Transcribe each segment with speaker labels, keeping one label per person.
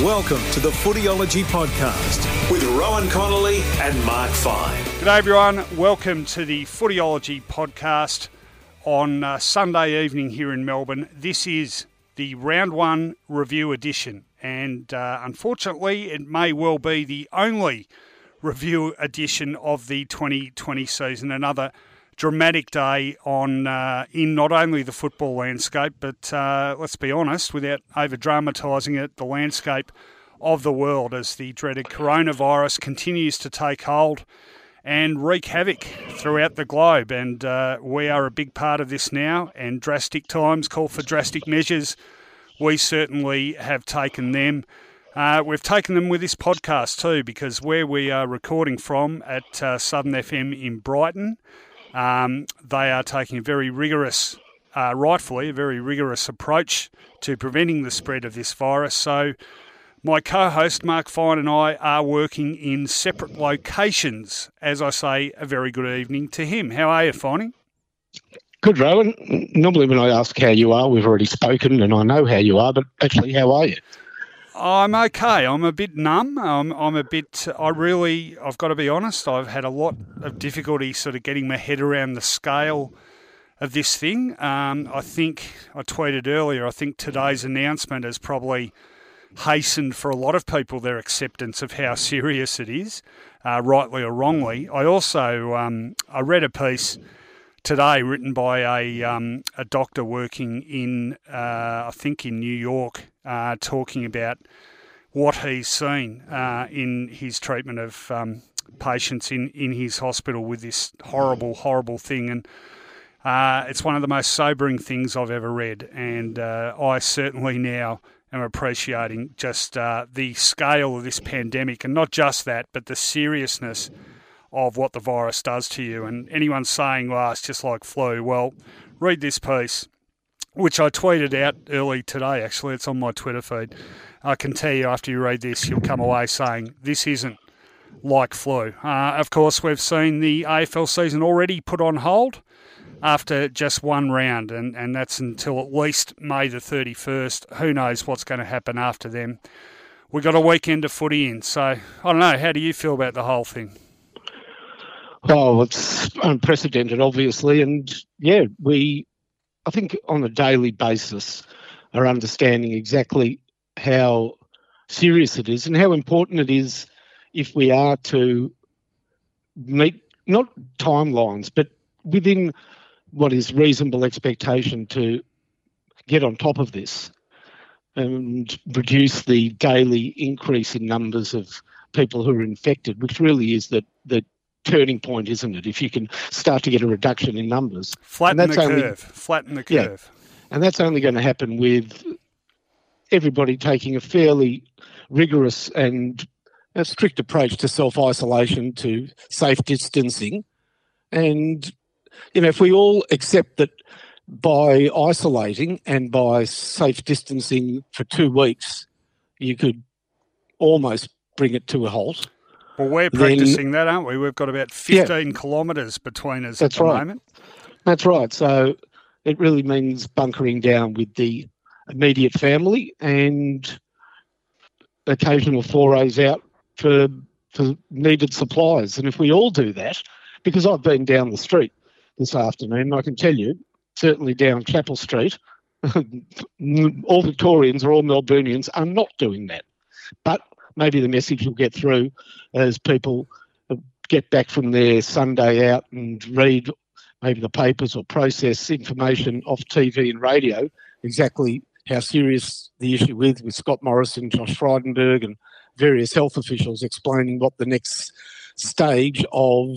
Speaker 1: Welcome to the Footyology Podcast with Rohan Connolly and Mark Fine.
Speaker 2: G'day, everyone. Welcome to the Footyology Podcast on uh, Sunday evening here in Melbourne. This is the round one review edition, and uh, unfortunately, it may well be the only review edition of the 2020 season. Another dramatic day on uh, in not only the football landscape, but uh, let's be honest, without over dramatising it, the landscape of the world as the dreaded coronavirus continues to take hold and wreak havoc throughout the globe. And uh, we are a big part of this now, and drastic times call for drastic measures. We certainly have taken them. Uh, we've taken them with this podcast too, because where we are recording from at uh, Southern FM in Brighton, um, they are taking a very rigorous, uh, rightfully, a very rigorous approach to preventing the spread of this virus. So, my co host Mark Fine and I are working in separate locations. As I say, a very good evening to him. How are you, Finding?
Speaker 3: Good, Rohan. Normally, when I ask how you are, we've already spoken and I know how you are, but actually, how are you?
Speaker 2: I'm okay. I'm a bit numb. I'm, I'm a bit. I really. I've got to be honest. I've had a lot of difficulty sort of getting my head around the scale of this thing. Um, I think I tweeted earlier. I think today's announcement has probably hastened for a lot of people their acceptance of how serious it is, uh, rightly or wrongly. I also um, I read a piece today written by a um, a doctor working in uh, I think in New York, uh, talking about what he's seen uh, in his treatment of um, patients in, in his hospital with this horrible horrible thing and. Uh, it's one of the most sobering things I've ever read, and uh, I certainly now am appreciating just uh, the scale of this pandemic, and not just that, but the seriousness of what the virus does to you. And anyone saying, well, it's just like flu, well, read this piece, which I tweeted out early today, actually. It's on my Twitter feed. I can tell you after you read this, you'll come away saying, this isn't like flu. Uh, of course, we've seen the AFL season already put on hold after just one round, and, and that's until at least May the 31st. Who knows what's going to happen after them? We've got a weekend of footy in, so I don't know. How do you feel about the whole thing?
Speaker 3: Oh, it's unprecedented, obviously, and yeah, we, I think, on a daily basis, are understanding exactly how serious it is and how important it is if we are to meet not timelines, but within what is reasonable expectation to get on top of this and reduce the daily increase in numbers of people who are infected, which really is the, the turning point, isn't it? If you can start to get a reduction in numbers,
Speaker 2: flatten the only, curve, flatten the curve,
Speaker 3: yeah, and that's only going to happen with everybody taking a fairly rigorous and a strict approach to self isolation, to safe distancing, and you know, if we all accept that by isolating and by safe distancing for two weeks, you could almost bring it to a halt
Speaker 2: well, we're practicing then, that, aren't we? We've got about 15 yeah, kilometres between us
Speaker 3: that's
Speaker 2: at the
Speaker 3: right.
Speaker 2: moment.
Speaker 3: That's right. So it really means bunkering down with the immediate family and occasional forays out for for needed supplies. And if we all do that, because I've been down the street this afternoon, I can tell you, certainly down Chapel Street, all Victorians or all Melburnians are not doing that. But maybe the message will get through as people get back from their Sunday out and read maybe the papers or process information off TV and radio exactly how serious the issue is with Scott Morrison, Josh Frydenberg, and various health officials explaining what the next stage of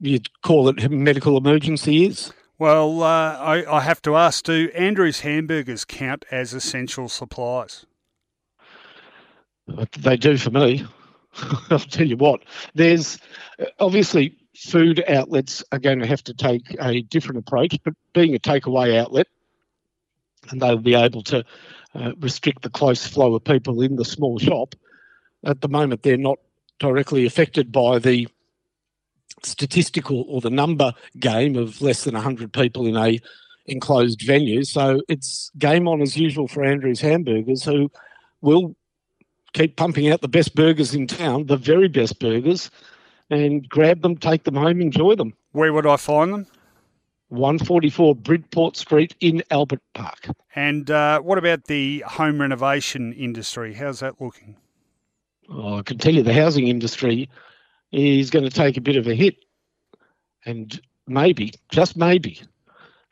Speaker 3: you'd call it medical emergency is.
Speaker 2: Well, uh, I, I have to ask do Andrew's hamburgers count as essential supplies?
Speaker 3: They do for me. I'll tell you what. There's obviously food outlets are going to have to take a different approach, but being a takeaway outlet, and they'll be able to uh, restrict the close flow of people in the small shop. At the moment, they're not directly affected by the statistical or the number game of less than 100 people in a enclosed venue. So it's game on as usual for Andrews Hamburgers, who will keep pumping out the best burgers in town, the very best burgers, and grab them, take them home, enjoy them.
Speaker 2: Where would I find them?
Speaker 3: 144 Bridport Street in Albert Park.
Speaker 2: And uh, what about the home renovation industry? How's that looking?
Speaker 3: Oh, I can tell you the housing industry is going to take a bit of a hit. And maybe, just maybe,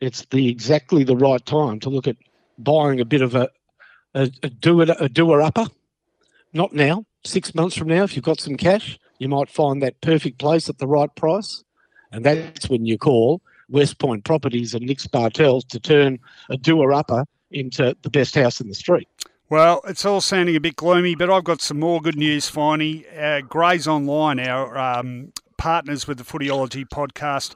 Speaker 3: it's the exactly the right time to look at buying a bit of a, a, a doer a doer upper. Not now, six months from now, if you've got some cash, you might find that perfect place at the right price. And that's when you call West Point Properties and Nick Spartels to turn a doer upper into the best house in the street.
Speaker 2: Well, it's all sounding a bit gloomy, but I've got some more good news, Finey. Uh, Grays Online, our um, partners with the Footyology podcast,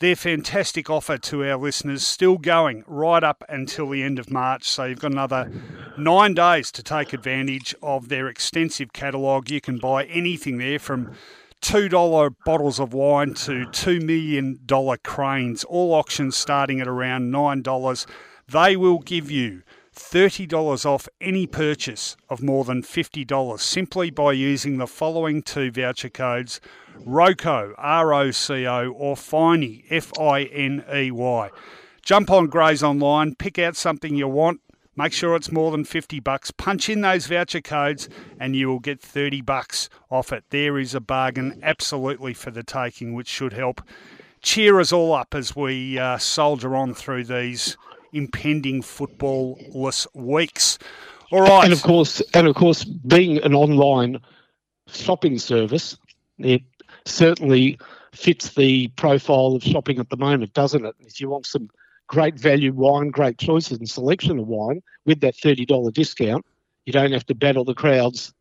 Speaker 2: their fantastic offer to our listeners still going right up until the end of March. So you've got another nine days to take advantage of their extensive catalogue. You can buy anything there from $2 bottles of wine to $2 million cranes, all auctions starting at around $9. They will give you $30 off any purchase of more than $50 simply by using the following two voucher codes ROCO, R O C O, or FINEY, F I N E Y. Jump on Grays Online, pick out something you want, make sure it's more than 50 bucks, punch in those voucher codes, and you will get 30 bucks off it. There is a bargain absolutely for the taking, which should help cheer us all up as we uh, soldier on through these impending footballless weeks. All right,
Speaker 3: and of course, and of course, being an online shopping service, it certainly fits the profile of shopping at the moment, doesn't it? If you want some great value wine, great choices and selection of wine with that thirty dollar discount, you don't have to battle the crowds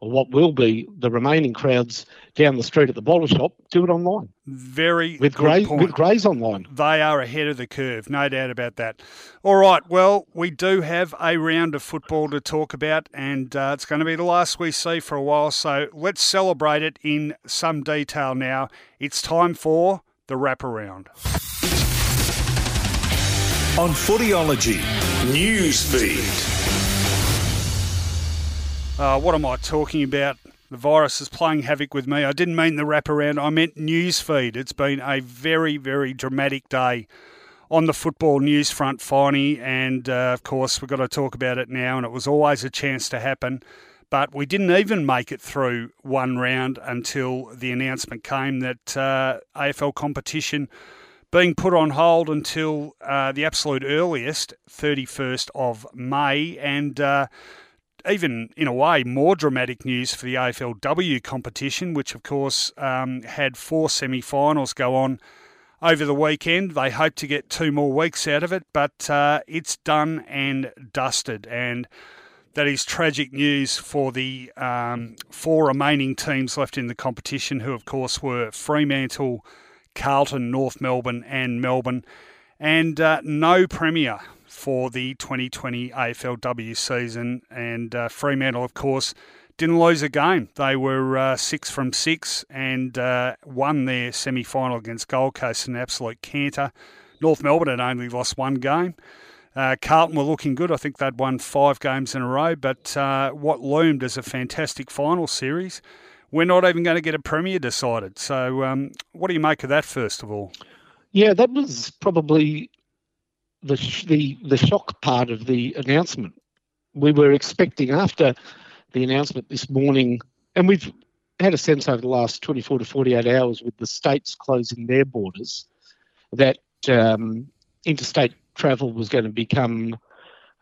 Speaker 3: or what will be the remaining crowds down the street at the bottle shop, do it online.
Speaker 2: Very
Speaker 3: with point. with Grays online.
Speaker 2: They are ahead of the curve, no doubt about that. All right, well, we do have a round of football to talk about, and uh, it's going to be the last we see for a while. So let's celebrate it in some detail now. It's time for the wraparound.
Speaker 1: On Footyology Newsfeed.
Speaker 2: Uh, what am I talking about? The virus is playing havoc with me. I didn't mean the wraparound, I meant newsfeed. It's been a very, very dramatic day on the football news front, Finey, and uh, of course, we've got to talk about it now, and it was always a chance to happen. But we didn't even make it through one round until the announcement came that uh, AFL competition being put on hold until uh, the absolute earliest, 31st of May, and uh, even in a way more dramatic news for the AFLW competition, which of course um, had four semi finals go on over the weekend. They hope to get two more weeks out of it, but uh, it's done and dusted. And that is tragic news for the um, four remaining teams left in the competition, who of course were Fremantle, Carlton, North Melbourne, and Melbourne. And uh, no Premier for the 2020 AFLW season. And uh, Fremantle, of course, didn't lose a game. They were uh, six from six and uh, won their semi final against Gold Coast, an absolute canter. North Melbourne had only lost one game. Uh, Carlton were looking good. I think they'd won five games in a row, but uh, what loomed as a fantastic final series, we're not even going to get a premier decided. So, um, what do you make of that, first of all?
Speaker 3: Yeah, that was probably the the the shock part of the announcement. We were expecting after the announcement this morning, and we've had a sense over the last 24 to 48 hours with the states closing their borders that um, interstate travel was going to become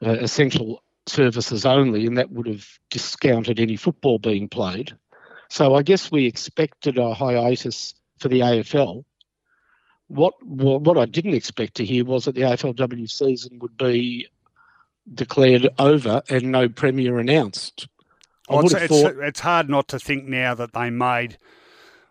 Speaker 3: uh, essential services only, and that would have discounted any football being played. So I guess we expected a hiatus for the AFL what what I didn't expect to hear was that the AFLW season would be declared over and no premier announced.
Speaker 2: Oh, it's, it's, thought... it's hard not to think now that they made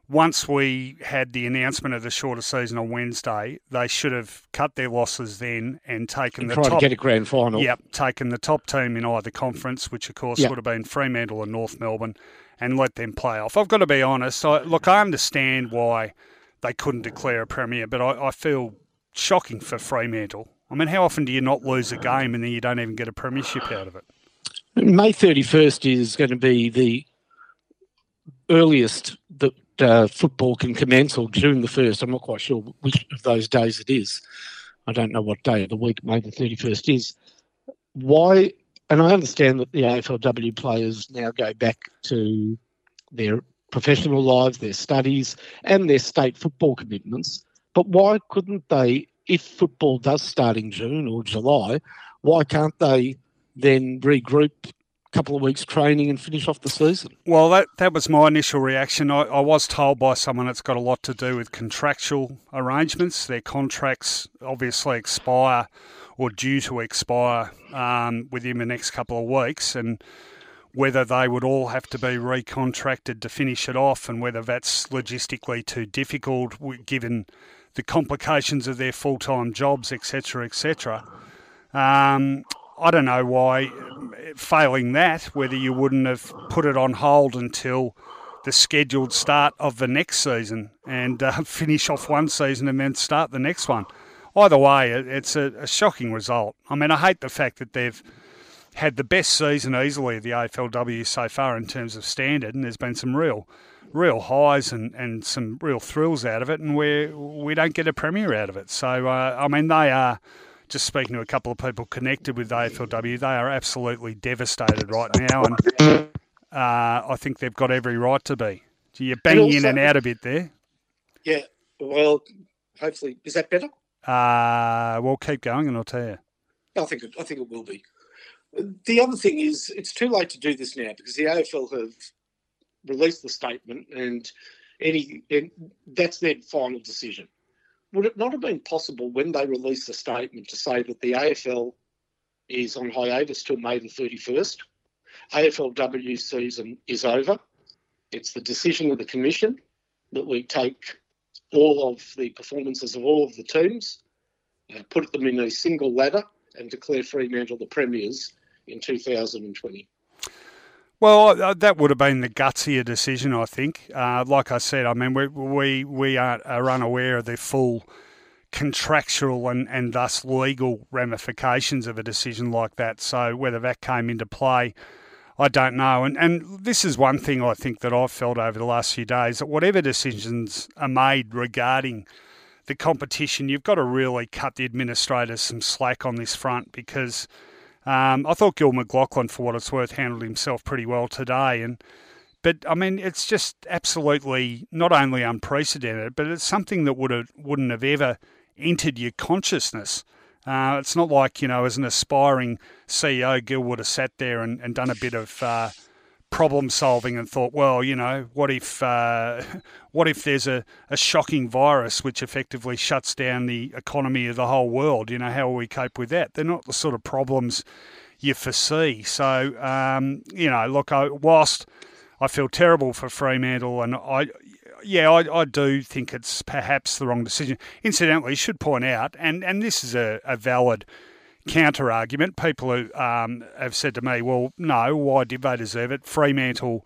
Speaker 2: once we had the announcement of the shorter season on Wednesday, they should have cut their losses then and taken
Speaker 3: and
Speaker 2: the top.
Speaker 3: to get a grand final.
Speaker 2: Yep, taken the top team in either conference, which of course yep. would have been Fremantle and North Melbourne, and let them play off. I've got to be honest. I, look, I understand why they couldn't declare a premier, but I, I feel shocking for Fremantle. I mean, how often do you not lose a game and then you don't even get a premiership out of it?
Speaker 3: May 31st is going to be the earliest that uh, football can commence, or June the 1st. I'm not quite sure which of those days it is. I don't know what day of the week May the 31st is. Why? And I understand that the AFLW players now go back to their professional lives, their studies, and their state football commitments. But why couldn't they, if football does start in June or July, why can't they then regroup couple of weeks training and finish off the season.
Speaker 2: Well, that that was my initial reaction. I, I was told by someone it's got a lot to do with contractual arrangements. Their contracts obviously expire or due to expire um, within the next couple of weeks, and whether they would all have to be recontracted to finish it off, and whether that's logistically too difficult given the complications of their full time jobs, etc., etc. Um, I don't know why, failing that, whether you wouldn't have put it on hold until the scheduled start of the next season and uh, finish off one season and then start the next one. Either way, it's a, a, shocking result. I mean, I hate the fact that they've had the best season easily of the AFLW so far in terms of standard, and there's been some real, real highs and, and some real thrills out of it, and we we don't get a premier out of it. So, uh, I mean, they are just speaking to a couple of people connected with the AFLW, they are absolutely devastated right now, and uh, I think they've got every right to be. Do You're banging also, in and out a bit there.
Speaker 3: Yeah, well, hopefully, is that better?
Speaker 2: Uh, well, keep going, and I'll tell you.
Speaker 3: I think it, I think it will be. The other thing is, it's too late to do this now because the AFL have released the statement, and any and that's their final decision would it not have been possible when they released the statement to say that the AFL is on hiatus till May the 31st? AFLW season is over. It's the decision of the Commission that we take all of the performances of all of the teams, uh, put them in a single ladder, and declare Fremantle the premiers in 2020.
Speaker 2: Well, that would have been the gutsier decision, I think. Uh, like I said, I mean, we we, we are, are unaware of the full contractual and, and thus legal ramifications of a decision like that. So whether that came into play, I don't know. And and this is one thing I think that I've felt over the last few days that whatever decisions are made regarding the competition, you've got to really cut the administrators some slack on this front because um, I thought Gil McLachlan, for what it's worth, handled himself pretty well today. And but I mean, it's just absolutely not only unprecedented, but it's something that would have wouldn't have ever entered your consciousness. Uh, it's not like you know, as an aspiring CEO, Gil would have sat there and, and done a bit of uh, problem solving and thought, well, you know, what if uh, what if there's a, a shocking virus which effectively shuts down the economy of the whole world? You know, how will we cope with that? They're not the sort of problems you foresee. So, um, you know, look, I, whilst I feel terrible for Fremantle, and I, yeah, I, I do think it's perhaps the wrong decision. Incidentally, you should point out, and, and this is a, a valid counter argument. People who, um, have said to me, well, no, why did they deserve it? Fremantle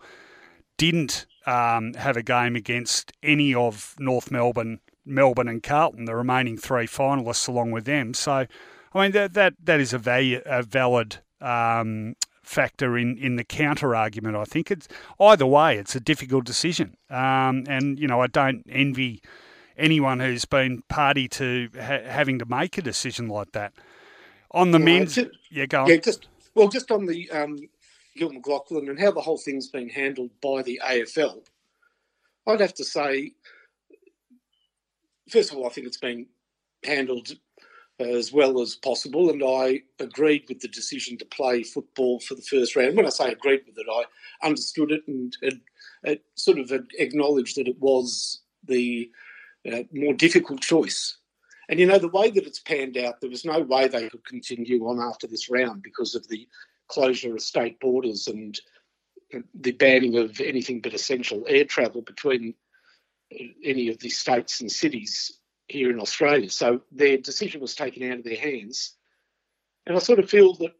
Speaker 2: didn't um, have a game against any of North Melbourne, Melbourne and Carlton, the remaining three finalists, along with them. So, I mean, that that, that is a, value, a valid um, factor in, in the counter argument. I think it's either way, it's a difficult decision, um, and you know, I don't envy anyone who's been party to ha- having to make a decision like that. On the well, men's, just, yeah, go on.
Speaker 3: Yeah, just well, just on the um, Gil McLachlan and how the whole thing's been handled by the AFL. I'd have to say, first of all, I think it's been handled as well as possible, and I agreed with the decision to play football for the first round. When I say agreed with it, I understood it and, and, and sort of acknowledged that it was the uh, more difficult choice. And you know, the way that it's panned out, there was no way they could continue on after this round because of the closure of state borders and the banning of anything but essential air travel between any of the states and cities here in Australia. So their decision was taken out of their hands. And I sort of feel that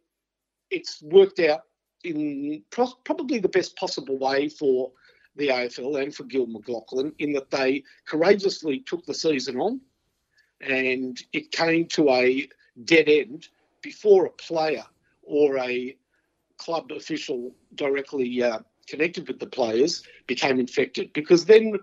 Speaker 3: it's worked out in pro- probably the best possible way for the AFL and for Gil McLachlan in that they courageously took the season on and it came to a dead end before a player or a club official directly uh, connected with the players became infected because then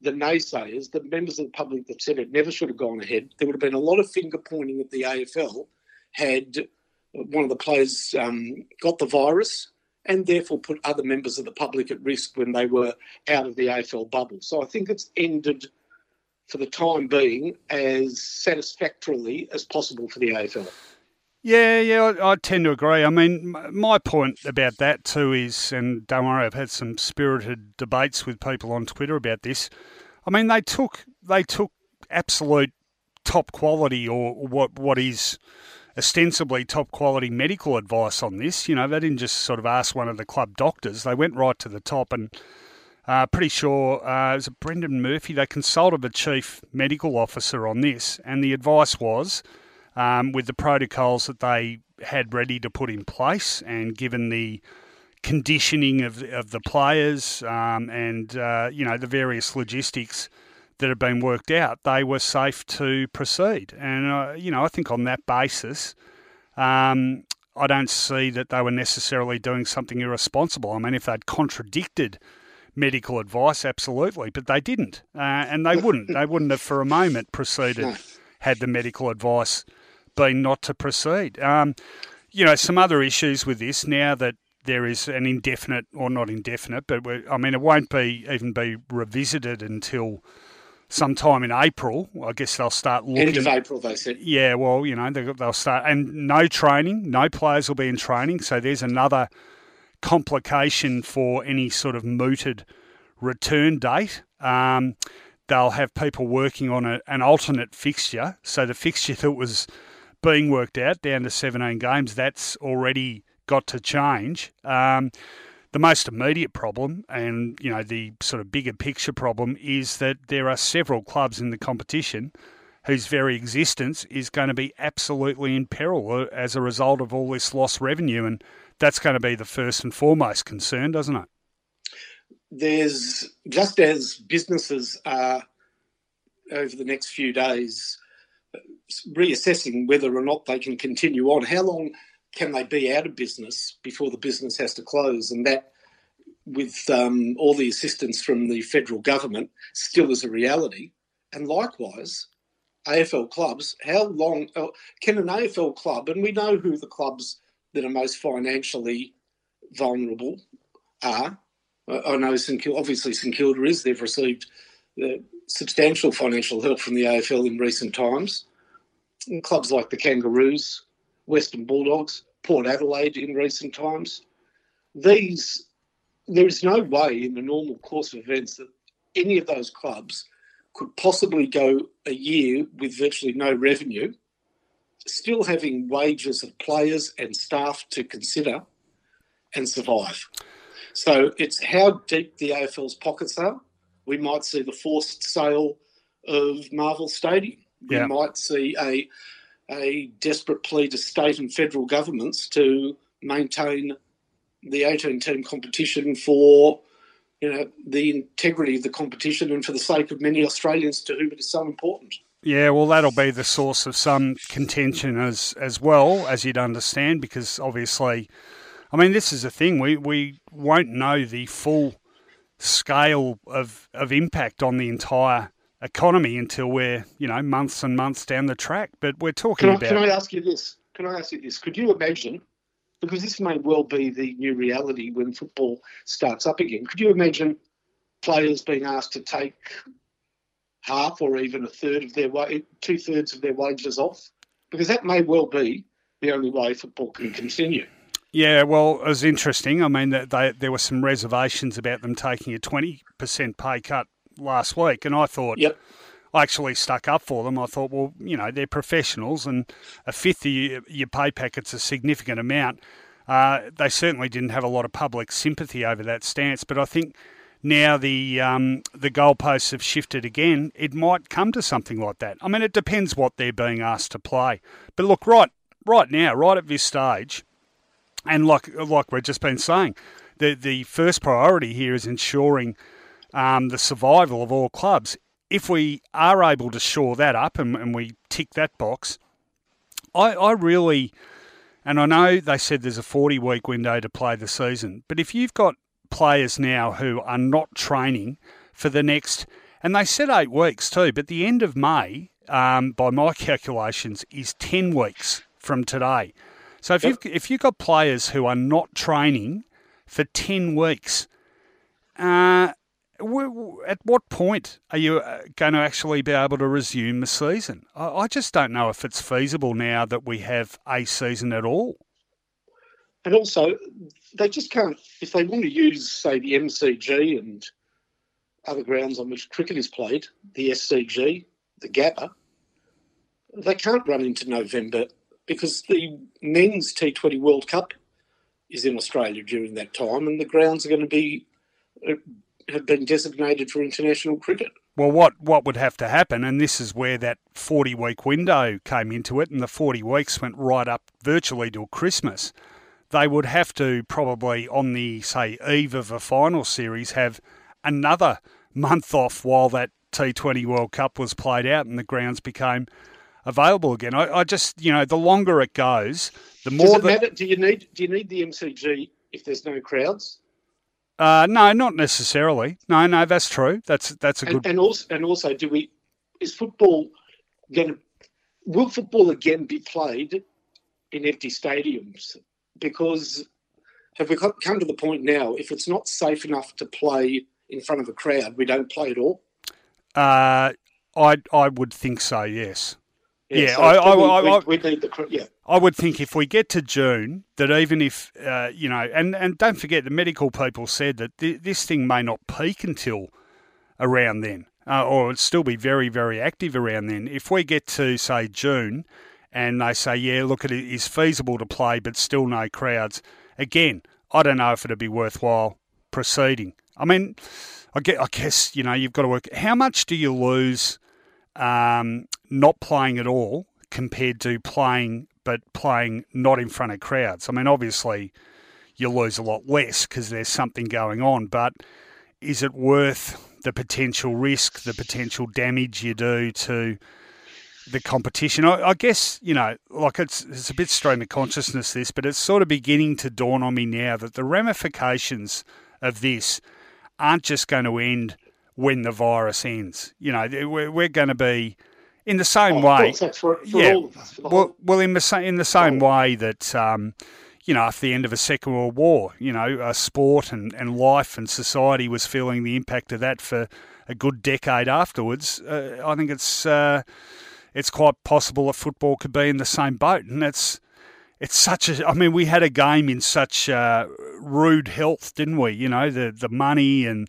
Speaker 3: the naysayers, the members of the public that said it never should have gone ahead, there would have been a lot of finger pointing at the AFL had one of the players um, got the virus and therefore put other members of the public at risk when they were out of the AFL bubble. So I think it's ended for the time being as satisfactorily as possible for the AFL.
Speaker 2: Yeah, yeah, I, I, tend to agree. I mean, my point about that too is, and don't worry, I've had some spirited debates with people on Twitter about this. I mean, they took they took absolute top quality, or what what is ostensibly top quality medical advice on this. You know, they didn't just sort of ask one of the club doctors; they went right to the top and uh, pretty sure uh, it was Brendan Murphy. They consulted the chief medical officer on this, and the advice was um, with the protocols that they had ready to put in place, and given the conditioning of of the players um, and uh, you know the various logistics that had been worked out, they were safe to proceed. And uh, you know, I think on that basis. Um, I don't see that they were necessarily doing something irresponsible. I mean, if they'd contradicted medical advice, absolutely, but they didn't, uh, and they wouldn't. They wouldn't have for a moment proceeded had the medical advice been not to proceed. Um, you know, some other issues with this now that there is an indefinite, or not indefinite, but I mean, it won't be even be revisited until sometime in April. I guess they'll start looking.
Speaker 3: End of April, they said.
Speaker 2: Yeah, well, you know, they'll start, and no training, no players will be in training. So there's another complication for any sort of mooted return date. Um, they'll have people working on a, an alternate fixture. So the fixture that was being worked out down to 17 games, that's already got to change. Um, the most immediate problem, and you know the sort of bigger picture problem, is that there are several clubs in the competition whose very existence is going to be absolutely in peril uh, as a result of all this lost revenue. And that's going to be the first and foremost concern, doesn't it?
Speaker 3: There's just as businesses are over the next few days reassessing whether or not they can continue on. How long can they be out of business before the business has to close? And that, with um, all the assistance from the federal government, still is a reality. And likewise, AFL clubs, how long uh, can an AFL club, and we know who the clubs that are most financially vulnerable are. I know St Kilda, obviously St Kilda is. They've received uh, substantial financial help from the AFL in recent times. And clubs like the Kangaroos, Western Bulldogs, Port Adelaide in recent times. These, there is no way in the normal course of events that any of those clubs could possibly go a year with virtually no revenue still having wages of players and staff to consider and survive. So it's how deep the AFL's pockets are. We might see the forced sale of Marvel Stadium. We yeah. might see a a desperate plea to state and federal governments to maintain the 18 team competition for you know the integrity of the competition and for the sake of many Australians to whom it is so important.
Speaker 2: Yeah, well, that'll be the source of some contention as as well, as you'd understand, because obviously, I mean, this is the thing we we won't know the full scale of of impact on the entire economy until we're you know months and months down the track. But we're talking
Speaker 3: can I,
Speaker 2: about.
Speaker 3: Can I ask you this? Can I ask you this? Could you imagine? Because this may well be the new reality when football starts up again. Could you imagine players being asked to take half or even a third of their two thirds of their wages off, because that may well be the only way football can continue.
Speaker 2: Yeah, well, it was interesting. I mean, they, there were some reservations about them taking a twenty percent pay cut last week, and I thought,
Speaker 3: yep.
Speaker 2: I actually stuck up for them. I thought, well, you know, they're professionals, and a fifth of your, your pay packet's a significant amount. Uh, they certainly didn't have a lot of public sympathy over that stance, but I think now the um, the goalposts have shifted again. It might come to something like that. I mean, it depends what they're being asked to play. But look, right right now, right at this stage, and like like we've just been saying, the the first priority here is ensuring um, the survival of all clubs. If we are able to shore that up and, and we tick that box, I, I really, and I know they said there's a 40 week window to play the season, but if you've got players now who are not training for the next, and they said eight weeks too, but the end of May, um, by my calculations, is 10 weeks from today. So if yep. you've if you've got players who are not training for ten weeks, uh, at what point are you uh, going to actually be able to resume the season? I just don't know if it's feasible now that we have a season at all.
Speaker 3: And also, they just can't, if they want to use, say, the MCG and other grounds on which cricket is played, the SCG, the Gabba, they can't run into November because the men's T20 World Cup is in Australia during that time, and the grounds are going to be uh, have been designated for international cricket.
Speaker 2: Well, what, what would have to happen, and this is where that 40 week window came into it, and the 40 weeks went right up virtually till Christmas. They would have to probably, on the, say, eve of a final series, have another month off while that T20 World Cup was played out and the grounds became available again. I, I just, you know, the longer it goes, the more.
Speaker 3: Does it
Speaker 2: that,
Speaker 3: matter? Do you need do you need the MCG if there's no crowds?
Speaker 2: Uh, no, not necessarily. No, no, that's true. That's that's a
Speaker 3: and,
Speaker 2: good.
Speaker 3: And also, and also, do we? Is football going to? Will football again be played in empty stadiums? Because have we come to the point now? If it's not safe enough to play in front of a crowd, we don't play at all.
Speaker 2: Uh, I I would think so. Yes. Yeah, yeah so I, I,
Speaker 3: I, we, need the yeah.
Speaker 2: I would think if we get to June, that even if uh, you know, and and don't forget the medical people said that th- this thing may not peak until around then, uh, or it'll still be very very active around then. If we get to say June, and they say yeah, look, it is feasible to play, but still no crowds. Again, I don't know if it'd be worthwhile proceeding. I mean, I get, I guess you know you've got to work. How much do you lose? um, not playing at all compared to playing, but playing not in front of crowds. I mean, obviously, you lose a lot less because there's something going on, but is it worth the potential risk, the potential damage you do to the competition? I, I guess, you know, like it's, it's a bit stream of consciousness, this, but it's sort of beginning to dawn on me now that the ramifications of this aren't just going to end when the virus ends. You know, we're, we're going to be in the same
Speaker 3: oh,
Speaker 2: way.
Speaker 3: For, for yeah.
Speaker 2: well, well, in the same in the same way that. Um, you know, after the end of a Second World War, you know, uh, sport and, and life and society was feeling the impact of that for a good decade afterwards. Uh, I think it's uh, it's quite possible that football could be in the same boat, and it's it's such a. I mean, we had a game in such uh, rude health, didn't we? You know, the the money and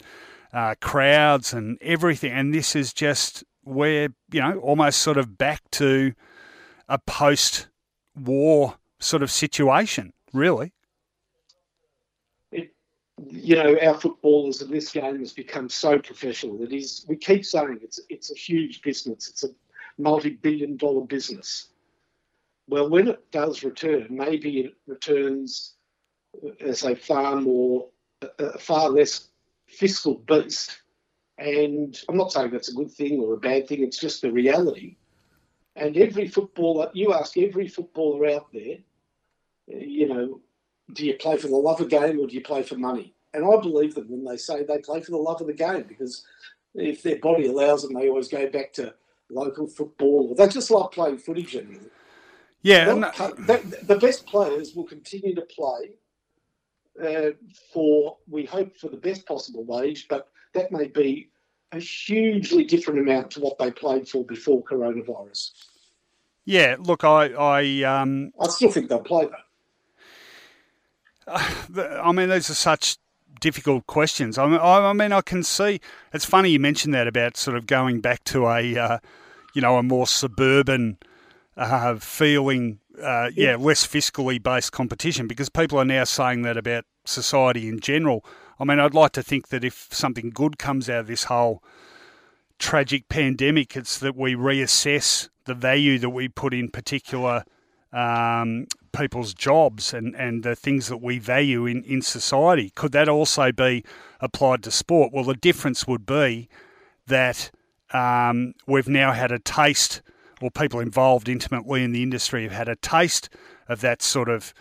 Speaker 2: uh, crowds and everything. And this is just where, you know, almost sort of back to a post war sort of situation, really.
Speaker 3: It, you know, our footballers in this game has become so professional. It is, we keep saying it's, it's a huge business, it's a multi billion dollar business. Well, when it does return, maybe it returns as a far more, a far less fiscal beast. And I'm not saying that's a good thing or a bad thing, it's just the reality. And every footballer, you ask every footballer out there, you know, do you play for the love of the game or do you play for money? And I believe them when they say they play for the love of the game because if their body allows them, they always go back to local football. They just like playing footy generally.
Speaker 2: Yeah.
Speaker 3: the, the best players will continue to play uh, for, we hope, for the best possible wage, but that may be a hugely different amount to what they played for before coronavirus.
Speaker 2: Yeah, look, I, I, um,
Speaker 3: I still think they'll play that.
Speaker 2: I mean, these are such difficult questions. I mean, I, mean, I can see. It's funny you mentioned that about sort of going back to a, uh, you know, a more suburban uh, feeling. Uh, yeah, less fiscally based competition because people are now saying that about society in general. I mean, I'd like to think that if something good comes out of this whole tragic pandemic, it's that we reassess the value that we put in particular um, people's jobs and, and the things that we value in, in society. Could that also be applied to sport? Well, the difference would be that um, we've now had a taste, or people involved intimately in the industry have had a taste of that sort of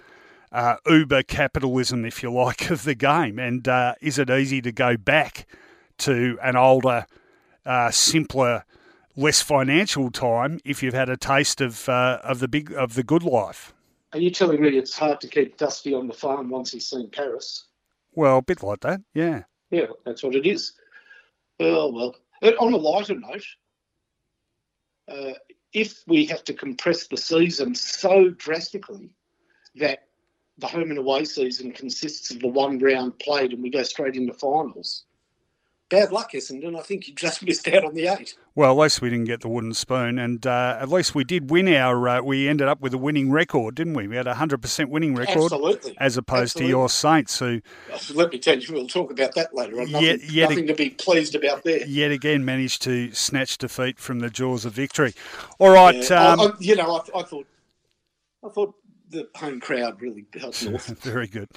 Speaker 2: uh, uber capitalism, if you like, of the game. And uh, is it easy to go back to an older, uh, simpler, less financial time if you've had a taste of uh, of the big of the good life?
Speaker 3: Are you telling me it's hard to keep Dusty on the farm once he's seen Paris?
Speaker 2: Well, a bit like that, yeah.
Speaker 3: Yeah, that's what it is. Oh, well. On a lighter note, uh, if we have to compress the season so drastically that the home and away season consists of the one round played and we go straight into finals, bad luck, Essendon. I think you just missed out on the eight.
Speaker 2: Well, at least we didn't get the wooden spoon, and uh, at least we did win our. Uh, we ended up with a winning record, didn't we? We had a hundred percent winning record,
Speaker 3: Absolutely.
Speaker 2: as opposed
Speaker 3: Absolutely.
Speaker 2: to your Saints, who.
Speaker 3: Let me tell you, we'll talk about that later on. Nothing, yet, yet nothing to be pleased about there.
Speaker 2: Yet again, managed to snatch defeat from the jaws of victory. All right,
Speaker 3: yeah. um, I, I, you know, I, I thought, I thought the home crowd really helped
Speaker 2: Very good.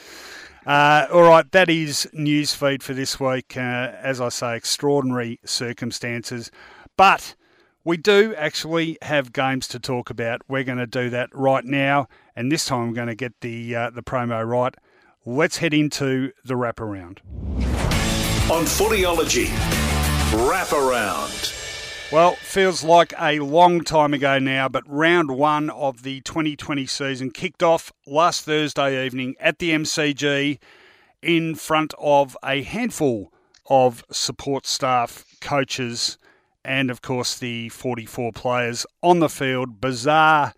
Speaker 2: Uh, all right, that is news feed for this week. Uh, as I say, extraordinary circumstances, but we do actually have games to talk about. We're going to do that right now, and this time I'm going to get the uh, the promo right. Let's head into the wraparound.
Speaker 1: On Footyology, wraparound.
Speaker 2: Well, feels like a long time ago now, but round one of the 2020 season kicked off last Thursday evening at the MCG in front of a handful of support staff, coaches, and of course the 44 players on the field. Bizarre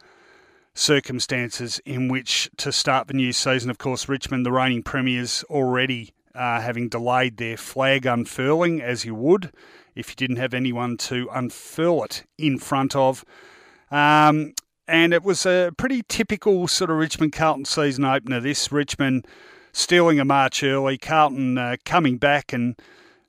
Speaker 2: circumstances in which to start the new season. Of course, Richmond, the reigning premiers, already uh, having delayed their flag unfurling, as you would if you didn't have anyone to unfurl it in front of. Um, and it was a pretty typical sort of Richmond Carlton season opener. This Richmond stealing a march early, Carlton uh, coming back and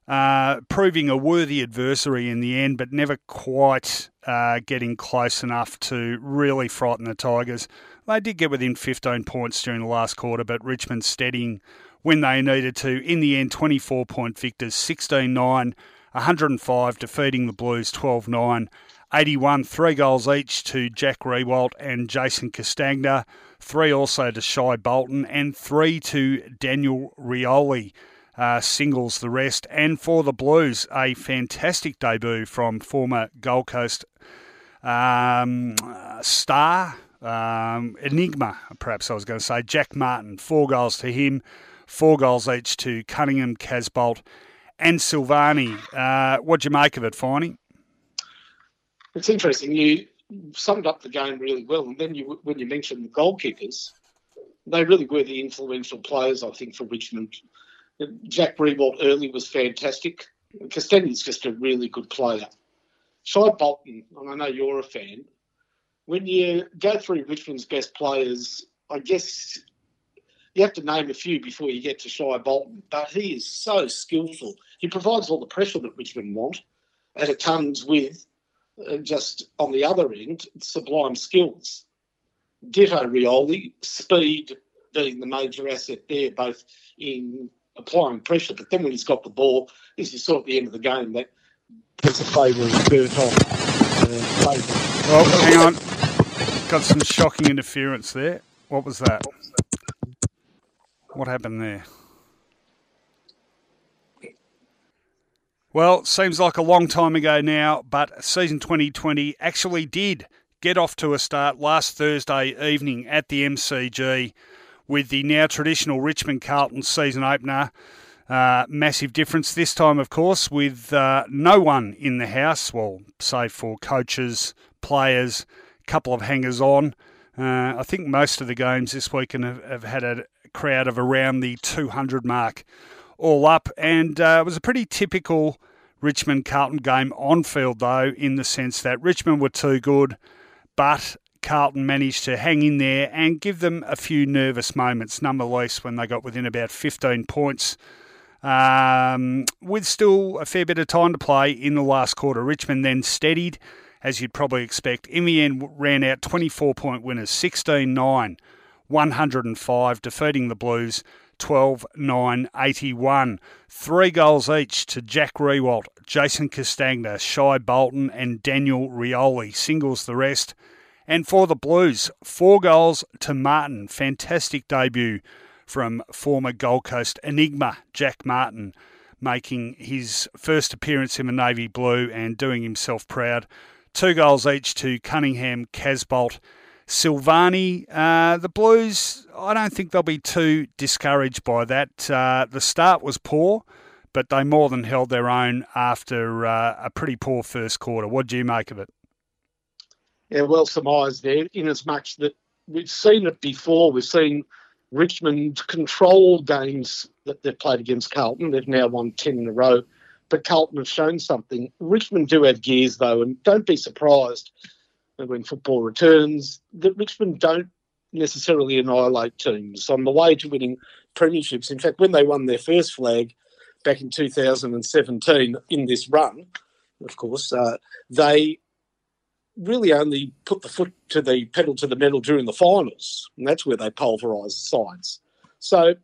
Speaker 2: uh, proving a worthy adversary in the end, but never quite uh, getting close enough to really frighten the Tigers. They did get within 15 points during the last quarter, but Richmond steadying when they needed to. In the end, 24 point victors, 16 9 105 defeating the Blues 12 9. 81, three goals each to Jack Riewoldt and Jason Castagna, three also to Shai Bolton, and three to Daniel Rioli. Uh, singles the rest. And for the Blues, a fantastic debut from former Gold Coast um, star, um, Enigma, perhaps I was going to say, Jack Martin. Four goals to him, four goals each to Cunningham, Casboult, and Silvani. Uh, what'd you make of it, Finey?
Speaker 3: It's interesting. You summed up the game really well, and then you, when you mentioned the goalkeepers, they really were the influential players, I think, for Richmond. Jack Riewoldt early was fantastic. Castagna's just a really good player. Shai Bolton, and I know you're a fan, when you go through Richmond's best players, I guess you have to name a few before you get to Shai Bolton, but he is so skillful. He provides all the pressure that Richmond want, and it comes with uh, just on the other end sublime skills. Ditto Rioli, speed being the major asset there, both in applying pressure, but then when he's got the ball, this is sort of the end of the game that there's a favour of Bert
Speaker 2: off. Uh, hang on. Got some shocking interference there. What was that? What happened there? Well, seems like a long time ago now, but season 2020 actually did get off to a start last Thursday evening at the MCG with the now traditional Richmond Carlton season opener. Uh, massive difference this time, of course, with uh, no one in the house, well, save for coaches, players, couple of hangers on. Uh, I think most of the games this weekend have, have had a, crowd of around the 200 mark all up. And uh, it was a pretty typical Richmond Carlton game on field, though, in the sense that Richmond were too good, but Carlton managed to hang in there and give them a few nervous moments, nonetheless, when they got within about 15 points. Um, with still a fair bit of time to play in the last quarter, Richmond then steadied, as you'd probably expect. In the end, ran out 24 point winners, 16 9, 105, defeating the Blues 12 9 81. Three goals each to Jack Riewoldt, Jason Castagna, Shai Bolton, and Daniel Rioli. Singles the rest. And for the Blues, four goals to Martin. Fantastic debut from former Gold Coast enigma Jack Martin, making his first appearance in the Navy Blue and doing himself proud. Two goals each to Cunningham, Casboult, Silvagni. Uh, the Blues, I don't think they'll be too discouraged by that. Uh, the start was poor, but they more than held their own after uh, a pretty poor first quarter. What do you make of it?
Speaker 3: Yeah, well surmised there, in as much that we've seen it before. We've seen Richmond control games that they've played against Carlton. They've now won 10 in a row, but Carlton have shown something. Richmond do have gears, though, and don't be surprised when football returns, that Richmond don't necessarily annihilate teams on the way to winning premierships. In fact, when they won their first flag back in 2017 in this run, of course, uh, they really only put the foot to the pedal to the metal during the finals, and that's where they pulverised sides. So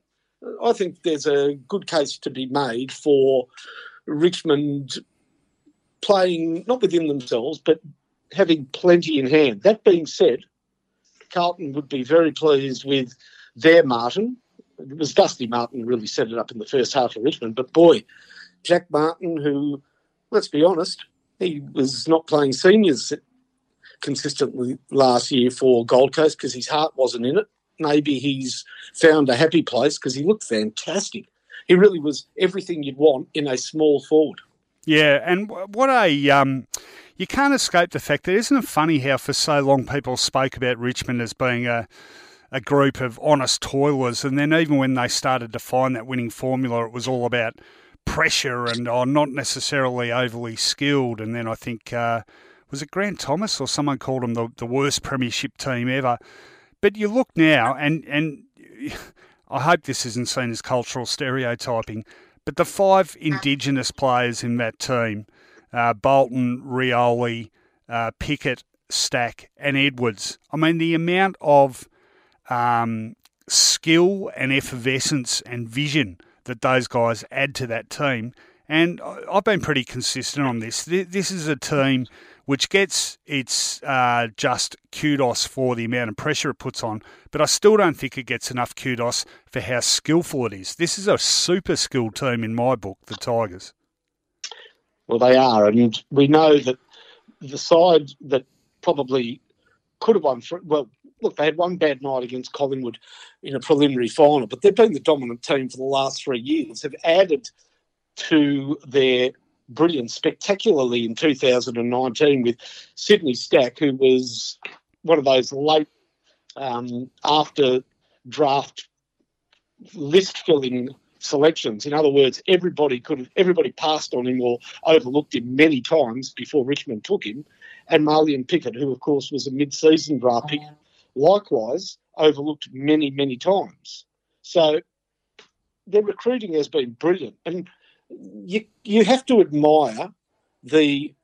Speaker 3: I think there's a good case to be made for Richmond playing not within themselves, but having plenty in hand. That being said, Carlton would be very pleased with their Martin. It was Dusty Martin really set it up in the first half of Richmond, but boy, Jack Martin, who, let's be honest, he was not playing seniors consistently last year for Gold Coast because his heart wasn't in it. Maybe he's found a happy place because he looked fantastic. He really was everything you'd want in a small forward.
Speaker 2: Yeah, and what a um, you can't escape the fact that isn't it funny how for so long people spoke about Richmond as being a a group of honest toilers, and then even when they started to find that winning formula, it was all about pressure and oh, not necessarily overly skilled. And then I think uh, was it Grant Thomas or someone called them the, the worst premiership team ever. But you look now, and and I hope this isn't seen as cultural stereotyping, but the five Indigenous players in that team uh, Bolton, Rioli, uh, Pickett, Stack, and Edwards. I mean, the amount of um, skill and effervescence and vision that those guys add to that team. And I've been pretty consistent on this. This is a team which gets its uh, just kudos for the amount of pressure it puts on, but I still don't think it gets enough kudos for how skillful it is. This is a super skilled team in my book, the Tigers.
Speaker 3: Well, they are, and we know that the side that probably could have won. For, well, look, they had one bad night against Collingwood in a preliminary final, but they've been the dominant team for the last three years. Have added to their brilliance spectacularly in 2019 with Sydney Stack, who was one of those late um, after draft list filling selections. In other words, everybody could have, everybody passed on him or overlooked him many times before Richmond took him. And Marlion Pickett, who of course was a mid-season draft pick, likewise overlooked many, many times. So their recruiting has been brilliant, and you you have to admire the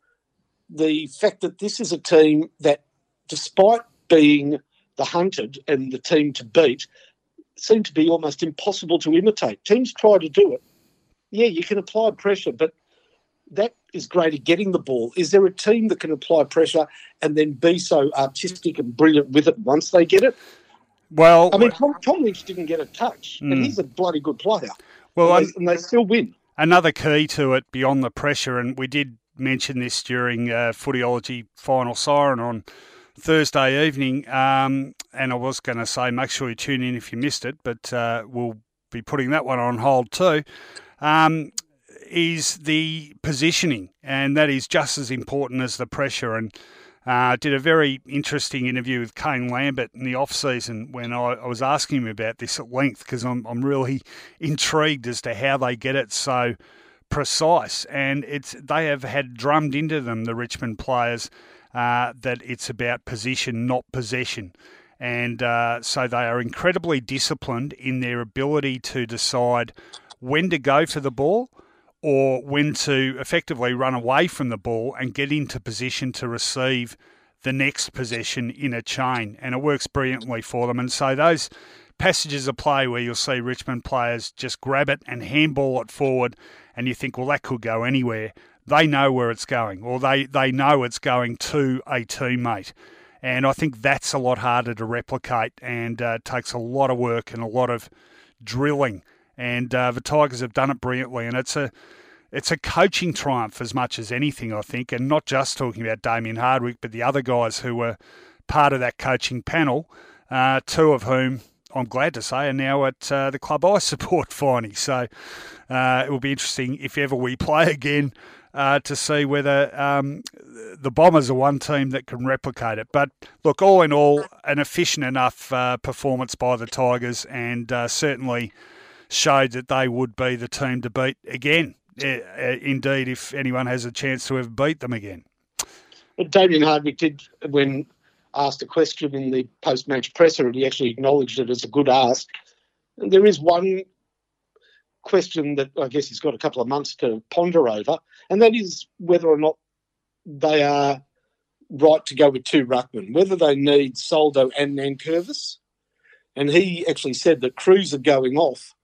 Speaker 3: the fact that this is a team that, despite being the hunted and the team to beat, seem to be almost impossible to imitate. Teams try to do it. Yeah, you can apply pressure, but that is great at getting the ball. Is there a team that can apply pressure and then be so artistic and brilliant with it once they get it?
Speaker 2: Well,
Speaker 3: I mean, Tom, Tom Lynch didn't get a touch, mm. and he's a bloody good player. Well, and they, and they, still win.
Speaker 2: Another key to it beyond the pressure, and we did mention this during uh, Footyology Final Siren on Thursday evening. Um, and I was going to say, make sure you tune in if you missed it, but uh, we'll be putting that one on hold too. Um, is the positioning, and that is just as important as the pressure. And Uh, did a very interesting interview with Kane Lambert in the off season when I, I was asking him about this at length because I'm, I'm really intrigued as to how they get it so precise. And it's they have had drummed into them, the Richmond players, uh, that it's about position, not possession. And uh, so they are incredibly disciplined in their ability to decide when to go for the ball or when to effectively run away from the ball and get into position to receive the next possession in a chain. And it works brilliantly for them. And so those passages of play where you'll see Richmond players just grab it and handball it forward, and you think, well, that could go anywhere. They know where it's going, or they, they know it's going to a teammate. And I think that's a lot harder to replicate and uh, takes a lot of work and a lot of drilling and uh, the Tigers have done it brilliantly. And it's a it's a coaching triumph as much as anything, I think, and not just talking about Damien Hardwick, but the other guys who were part of that coaching panel, uh, two of whom I'm glad to say are now at uh, the club I support, finally. So uh, it will be interesting if ever we play again. Uh, to see whether um, the Bombers are one team that can replicate it. But look, all in all, an efficient enough uh, performance by the Tigers, and uh, certainly showed that they would be the team to beat again. Uh, indeed, if anyone has a chance to ever beat them again.
Speaker 3: Damien Hardwick did, when asked a question in the post match presser, and he actually acknowledged it as a good ask. And there is one question that I guess he's got a couple of months to ponder over, and that is whether or not they are right to go with two ruckmen, whether they need Soldo and Nankervis. And he actually said that Kreuzer going off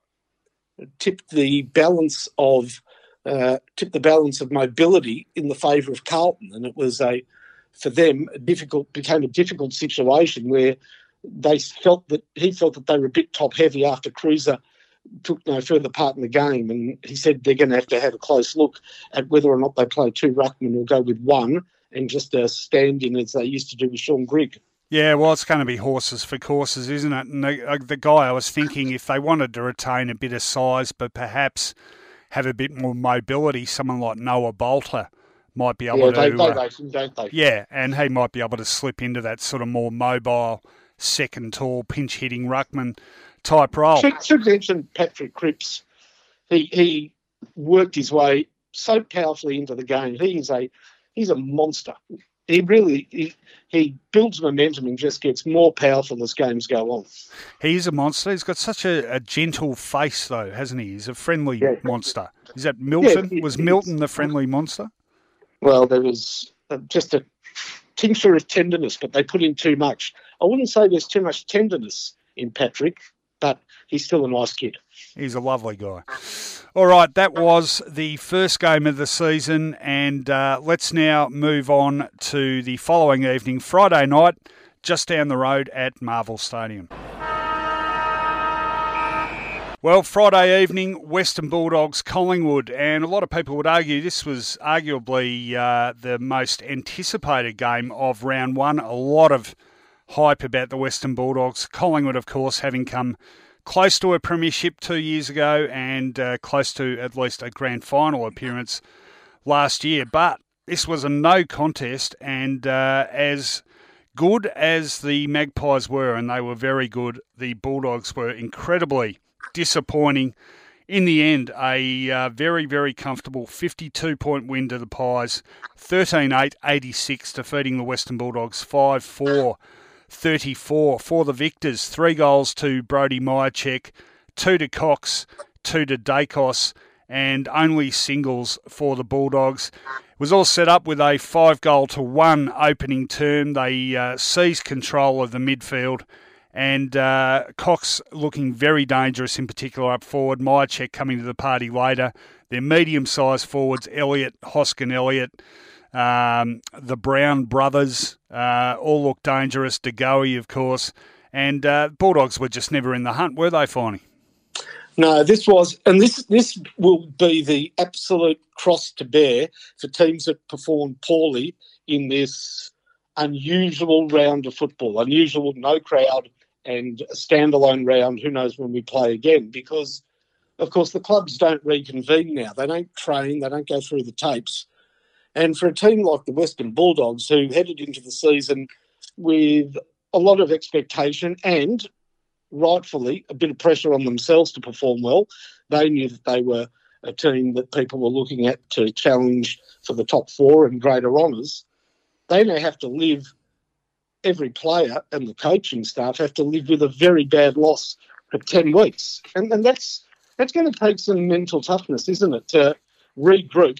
Speaker 3: tipped the balance of uh, tipped the balance of mobility in the favour of Carlton, and it was a for them a difficult became a difficult situation where they felt that he felt that they were a bit top heavy after Kreuzer took no further part in the game, and he said they're going to have to have a close look at whether or not they play two ruckmen or go with one and just a stand in as they used to do with Shaun Grigg.
Speaker 2: Yeah, well, it's going to be horses for courses, isn't it? And the, uh, the guy I was thinking, if they wanted to retain a bit of size, but perhaps have a bit more mobility, someone like Noah Balta might be able
Speaker 3: yeah,
Speaker 2: to.
Speaker 3: They, they, uh, don't they?
Speaker 2: Yeah, and he might be able to slip into that sort of more mobile, second tall, pinch hitting ruckman type role.
Speaker 3: Should, should mention Patrick Cripps. He he worked his way so powerfully into the game. He is a he's a monster he really he, he builds momentum and just gets more powerful as games go on.
Speaker 2: He's a monster. He's got such a, a gentle face, though, hasn't he? He's a friendly yeah. monster. Is that Milton? Yeah, was Milton the friendly monster?
Speaker 3: Well, there was uh, just a tincture of tenderness, but they put in too much. I wouldn't say there's too much tenderness in Patrick, but he's still a nice kid.
Speaker 2: He's a lovely guy. All right, that was the first game of the season, and uh, let's now move on to the following evening, Friday night, just down the road at Marvel Stadium. Well, Friday evening, Western Bulldogs, Collingwood, and a lot of people would argue this was arguably uh, the most anticipated game of round one. A lot of hype about the Western Bulldogs. Collingwood, of course, having come close to a premiership two years ago and uh, close to at least a grand final appearance last year. But this was a no contest, and uh, as good as the Magpies were, and they were very good, the Bulldogs were incredibly disappointing. In the end, a uh, very, very comfortable 52 point win to the Pies, 13 8 86, defeating the Western Bulldogs 5 4 34 for the Victors. Three goals to Brody Mihocek, two to Cox, two to Daicos, and only singles for the Bulldogs. It was all set up with a five goal to one opening term. They uh, seized control of the midfield. And uh, Cox looking very dangerous, in particular up forward. Mihocek coming to the party later. Their medium sized forwards, Elliott, Hoskin Elliott, um, the Brown brothers uh, all look dangerous. De Goey, of course. And uh, Bulldogs were just never in the hunt, were they, Finey?
Speaker 3: No, this was, and this this will be the absolute cross to bear for teams that perform poorly in this unusual round of football, unusual no crowd and a standalone round. Who knows when we play again? Because, of course, the clubs don't reconvene now. They don't train. They don't go through the tapes And for a team like the Western Bulldogs, who headed into the season with a lot of expectation and rightfully a bit of pressure on themselves to perform well, they knew that they were a team that people were looking at to challenge for the top four and greater honours. They now have to live, every player and the coaching staff have to live with a very bad loss for 10 weeks. And, and that's, that's going to take some mental toughness, isn't it, to regroup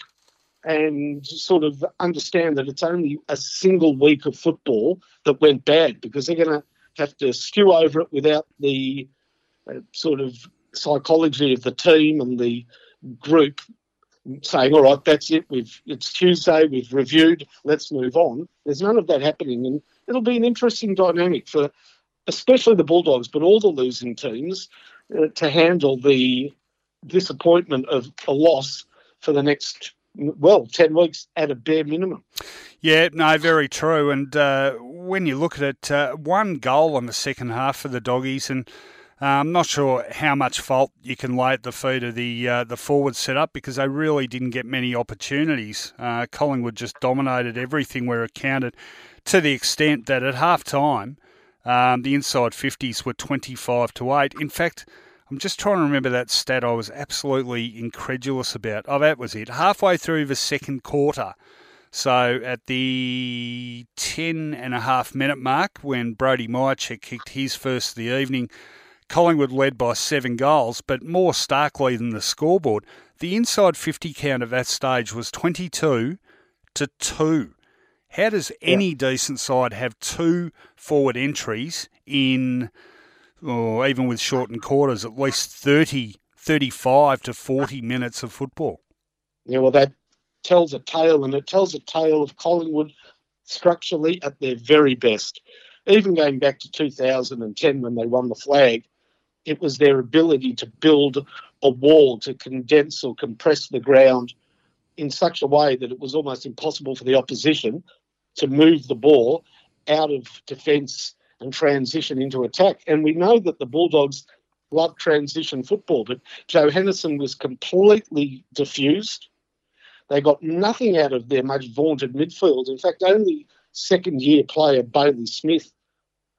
Speaker 3: and sort of understand that it's only a single week of football that went bad because they're going to have to stew over it without the uh, sort of psychology of the team and the group saying, "All right, that's it. We've it's Tuesday. We've reviewed. Let's move on." There's none of that happening, and it'll be an interesting dynamic for, especially the Bulldogs, but all the losing teams, uh, to handle the disappointment of a loss for the next well, 10 weeks at a bare minimum.
Speaker 2: Yeah, no, very true. And uh, when you look at it, uh, one goal in the second half for the doggies, and uh, I'm not sure how much fault you can lay at the feet of the uh, the forward setup because they really didn't get many opportunities. Uh, Collingwood just dominated everything where it counted, to the extent that at half time, um, the inside 50s were 25 to 8. In fact, I'm just trying to remember that stat I was absolutely incredulous about. Oh, that was it. Halfway through the second quarter. So at the 10 and a half minute mark, when Brody Mihocek kicked his first of the evening, Collingwood led by seven goals, but more starkly than the scoreboard, the inside 50 count at that stage was 22 to 2. How does any yeah. decent side have two forward entries in or even with shortened quarters, at least 30, 35 to 40 minutes of football.
Speaker 3: Yeah, well, that tells a tale, and it tells a tale of Collingwood structurally at their very best. Even going back to 2010 when they won the flag, it was their ability to build a wall, to condense or compress the ground in such a way that it was almost impossible for the opposition to move the ball out of defence and transition into attack. And we know that the Bulldogs love transition football, but Johannisen was completely diffused. They got nothing out of their much vaunted midfield. In fact, only second year player Bailey Smith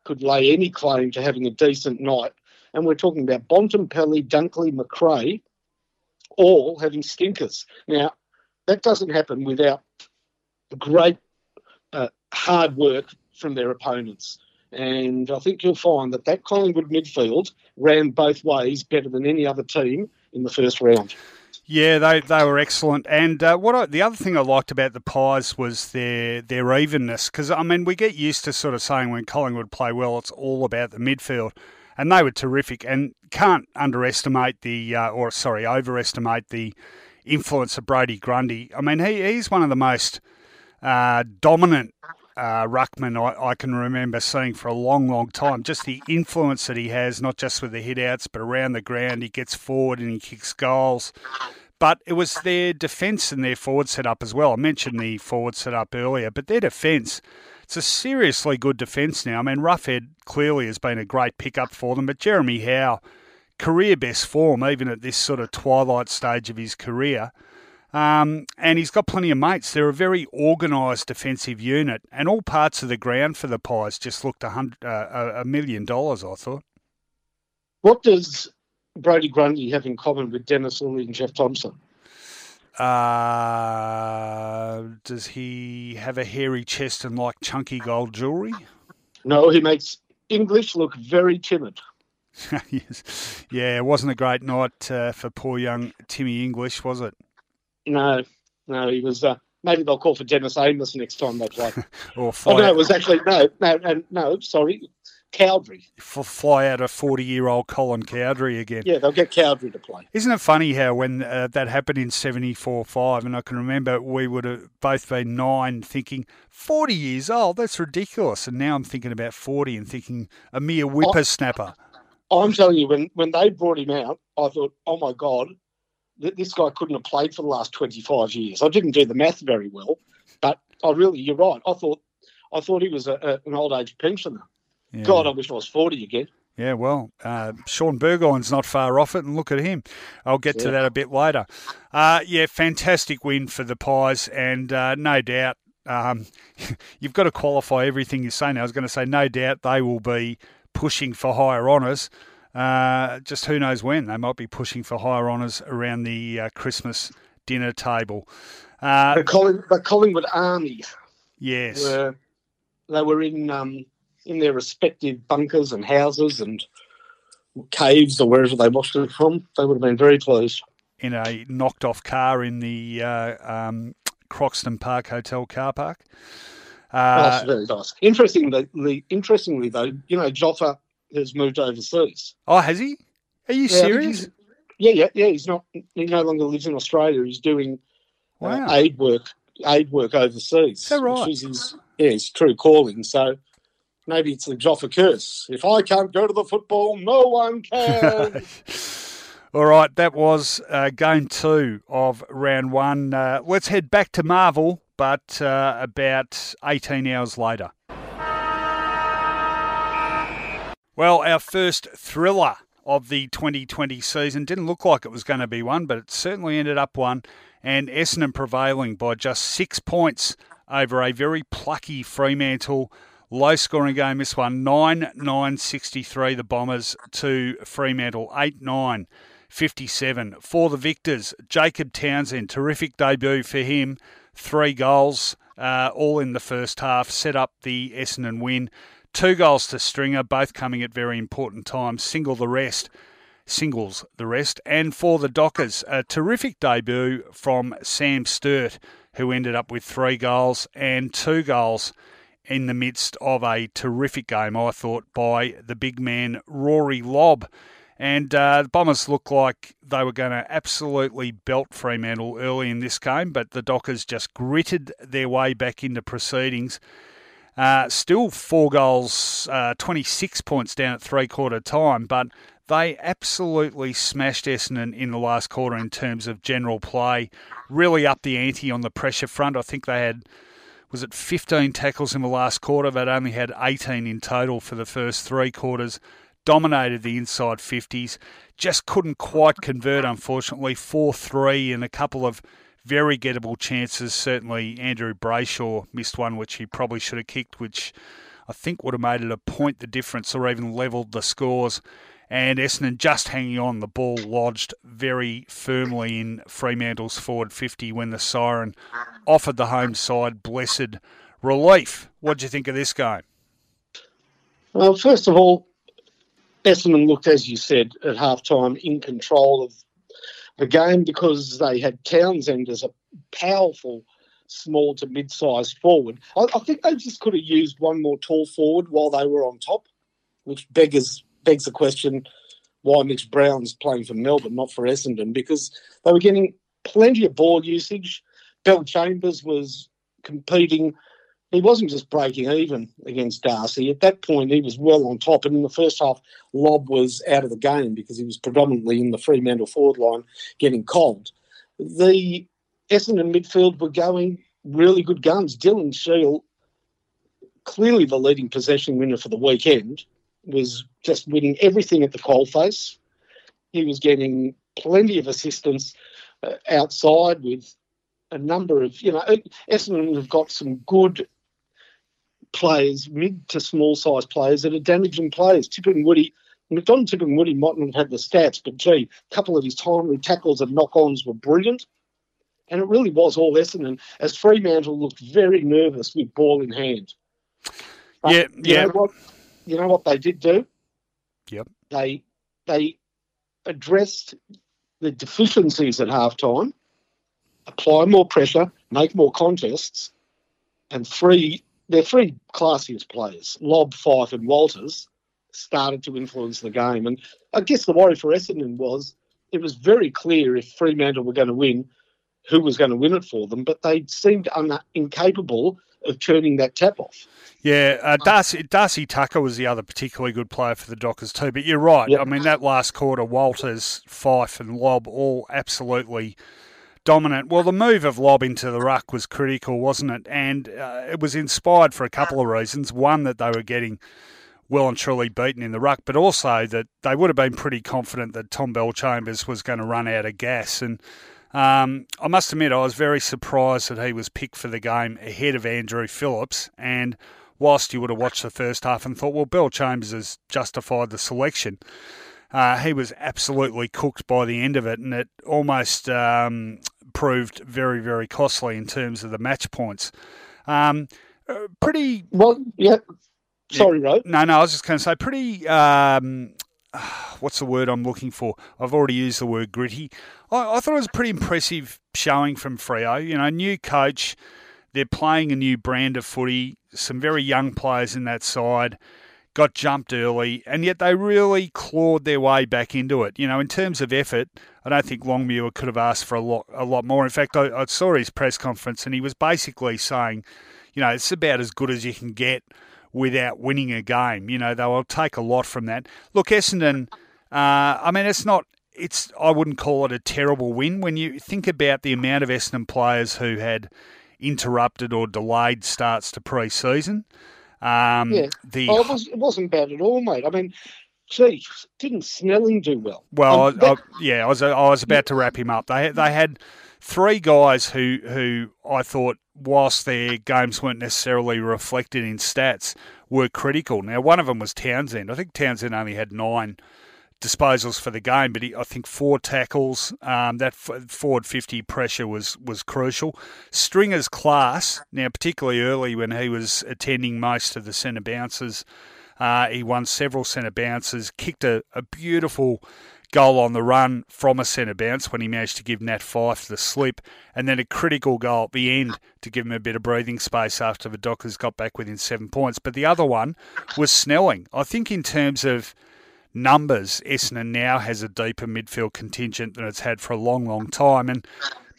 Speaker 3: could lay any claim to having a decent night. And we're talking about Bontempelli, Dunkley, Macrae, all having stinkers. Now, that doesn't happen without great uh, hard work from their opponents. And I think you'll find that that Collingwood midfield ran both ways better than any other team in the first round.
Speaker 2: Yeah, they, they were excellent. And uh, what I, the other thing I liked about the Pies was their their evenness. Because I mean, we get used to sort of saying when Collingwood play well, it's all about the midfield, and they were terrific. And can't underestimate the uh, or sorry, overestimate the influence of Brodie Grundy. I mean, he, he's one of the most uh, dominant uh, Ruckman I, I, can remember seeing for a long, long time. Just the influence that he has, not just with the hit outs, but around the ground. He gets forward and he kicks goals. But it was their defence and their forward setup as well. I mentioned the forward setup earlier, but their defence, it's a seriously good defence now. I mean, Roughead clearly has been a great pickup for them, but Jeremy Howe, career best form, even at this sort of twilight stage of his career. Um, and he's got plenty of mates. They're a very organised defensive unit, and all parts of the ground for the Pies just looked a, hundred, uh, a million dollars, I thought.
Speaker 3: What does Brodie Grundy have in common with Dennis Lillee and Jeff Thomson?
Speaker 2: Uh, does he have a hairy chest and like chunky gold jewellery?
Speaker 3: No, he makes English look very timid.
Speaker 2: yes. Yeah, it wasn't a great night uh, for poor young Timmy English, was it?
Speaker 3: No, no, he was. Uh, maybe they'll call for Dennis Amiss next time they play.
Speaker 2: or fly
Speaker 3: oh no, it was actually no, no, no, no. Sorry, Cowdrey.
Speaker 2: F- fly out a forty-year-old Colin Cowdrey again.
Speaker 3: Yeah, they'll get Cowdrey to play.
Speaker 2: Isn't it funny how when uh, that happened in '74-5, and I can remember we would have both been nine, thinking forty years old. That's ridiculous. And now I'm thinking about forty and thinking a mere whippersnapper.
Speaker 3: I'm telling you, when when they brought him out, I thought, oh my god, this guy couldn't have played for the last 25 years. I didn't do the math very well, but I really, you're right. I thought, I thought he was a, a, an old age pensioner. Yeah. God, I wish I was 40 again.
Speaker 2: Yeah, well, uh, Shaun Burgoyne's not far off it, and look at him. I'll get yeah. to that a bit later. Uh, yeah, fantastic win for the Pies, and uh, no doubt um, you've got to qualify everything you say now. I was going to say, no doubt they will be pushing for higher honours. Uh, just who knows when they might be pushing for higher honours around the uh, Christmas dinner table.
Speaker 3: Uh, the, Colling- the Collingwood Army.
Speaker 2: Yes,
Speaker 3: were, they were in um, in their respective bunkers and houses and caves or wherever they watched it from. They would have been very close.
Speaker 2: In a knocked off car in the uh, um, Croxton Park Hotel car park.
Speaker 3: Uh, that's very nice. Interestingly, interestingly though, you know, Joffa has moved overseas.
Speaker 2: Oh, has he? Are you yeah, serious?
Speaker 3: Yeah, yeah, yeah. He's not. He no longer lives in Australia. He's doing uh, wow. uh, aid work, aid work overseas.
Speaker 2: That right?
Speaker 3: Which is his, yeah, his true calling. So maybe it's the Joffa curse. If I can't go to the football, no one can.
Speaker 2: All right, that was uh, game two of round one. Uh, let's head back to Marvel, but uh, about 18 hours later. Well, our first thriller of the 2020 season didn't look like it was going to be one, but it certainly ended up one. And Essendon prevailing by just six points over a very plucky Fremantle. Low scoring game, this one 9 9 63, the Bombers to Fremantle 8 9 57. For the victors, Jacob Townsend, terrific debut for him. Three goals, uh, all in the first half, set up the Essendon win. Two goals to Stringer, both coming at very important times. Single the rest, singles the rest. And for the Dockers, a terrific debut from Sam Sturt, who ended up with three goals and two goals in the midst of a terrific game, I thought, by the big man Rory Lobb. And uh, the Bombers looked like they were going to absolutely belt Fremantle early in this game, but the Dockers just gritted their way back into proceedings. Uh, still four goals, uh, 26 points down at three quarter time, but they absolutely smashed Essendon in the last quarter in terms of general play. Really up the ante on the pressure front. I think they had, was it 15 tackles in the last quarter? They'd only had 18 in total for the first three quarters dominated the inside 50s. Just couldn't quite convert, unfortunately. 4 3 and a couple of very gettable chances. Certainly, Andrew Brayshaw missed one which he probably should have kicked, which I think would have made it a point the difference or even levelled the scores. And Essendon just hanging on, the ball lodged very firmly in Fremantle's forward 50 when the siren offered the home side blessed relief. What do you think of this game?
Speaker 3: Well, first of all, Essendon looked, as you said, at halftime in control of game because they had Townsend as a powerful small to mid-sized forward. I, I, think they just could have used one more tall forward while they were on top, which beggars begs the question why Mitch Brown's playing for Melbourne, not for Essendon, because they were getting plenty of ball usage. Bellchambers was competing he wasn't just breaking even against Darcy. At that point, he was well on top. And in the first half, Lobb was out of the game because he was predominantly in the Fremantle forward line getting cold. The Essendon midfield were going really good guns. Dylan Shiel, clearly the leading possession winner for the weekend, was just winning everything at the coalface. He was getting plenty of assistance uh, outside with a number of, you know, Essendon have got some good players, mid to small size players that are damaging players. Tipungwuti, Don Tipungwuti mightn't have had the stats, but gee, a couple of his timely tackles and knock ons were brilliant. And it really was all Essendon, as Fremantle looked very nervous with ball in hand.
Speaker 2: But yeah,
Speaker 3: you
Speaker 2: yeah.
Speaker 3: Know what, you know what they did do?
Speaker 2: Yep.
Speaker 3: They they addressed the deficiencies at halftime, apply more pressure, make more contests, and free their three classiest players, Lobb, Fyfe, and Walters, started to influence the game. And I guess the worry for Essendon was it was very clear if Fremantle were going to win, who was going to win it for them, but they seemed un- incapable of turning that tap off.
Speaker 2: Yeah, uh, Darcy, Darcy Tucker was the other particularly good player for the Dockers too. But you're right. Yep. I mean, that last quarter, Walters, Fyfe, and Lobb all absolutely dominant. Well, the move of Lobb into the ruck was critical, wasn't it? And uh, it was inspired for a couple of reasons. One, that they were getting well and truly beaten in the ruck, but also that they would have been pretty confident that Tom Bellchambers was going to run out of gas. And um, I must admit, I was very surprised that he was picked for the game ahead of Andrew Phillips. And whilst you would have watched the first half and thought, well, Bellchambers has justified the selection, uh, he was absolutely cooked by the end of it, and it almost um, proved very, very costly in terms of the match points. Um, uh, pretty
Speaker 3: well, yeah. Sorry, Ro.
Speaker 2: No, no, I was just going to say pretty. Um, what's the word I'm looking for? I've already used the word gritty. I, I thought it was a pretty impressive showing from Freo. You know, new coach. They're playing a new brand of footy. Some very young players in that side got jumped early, and yet they really clawed their way back into it. You know, in terms of effort, I don't think Longmuir could have asked for a lot, a lot more. In fact, I, I saw his press conference, and he was basically saying, you know, it's about as good as you can get without winning a game. You know, they will take a lot from that. Look, Essendon, uh, I mean, it's not. It's I wouldn't call it a terrible win when you think about the amount of Essendon players who had interrupted or delayed starts to pre-season. Um,
Speaker 3: yeah.
Speaker 2: The
Speaker 3: oh, it, was, it wasn't bad at all, mate. I mean, gee, didn't Snelling do well?
Speaker 2: Well, that... I, yeah, I was I was about to wrap him up. They they had three guys who who I thought, whilst their games weren't necessarily reflected in stats, were critical. Now, one of them was Townsend. I think Townsend only had nine disposals for the game, but he, I think four tackles. Um, that forward fifty pressure was was crucial. Stringer's class now, particularly early when he was attending most of the centre bounces, uh, he won several centre bounces, kicked a, a beautiful goal on the run from a centre bounce when he managed to give Nat Fyfe the slip, and then a critical goal at the end to give him a bit of breathing space after the Dockers got back within seven points. But the other one was Snelling. I think in terms of numbers, Essendon now has a deeper midfield contingent than it's had for a long, long time. And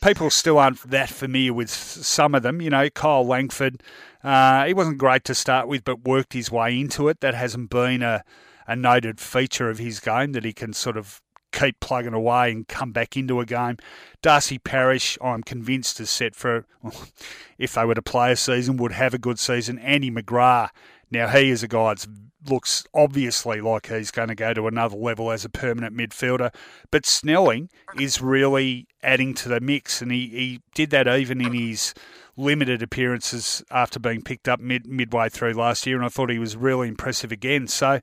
Speaker 2: people still aren't that familiar with some of them. You know, Kyle Langford, uh, he wasn't great to start with, but worked his way into it. That hasn't been a, a noted feature of his game that he can sort of keep plugging away and come back into a game. Darcy Parish, I'm convinced, is set for, if they were to play a season, would have a good season. Andy McGrath, now he is a guy that's looks obviously like he's going to go to another level as a permanent midfielder. But Snelling is really adding to the mix, and he, he did that even in his limited appearances after being picked up mid midway through last year, and I thought he was really impressive again. So,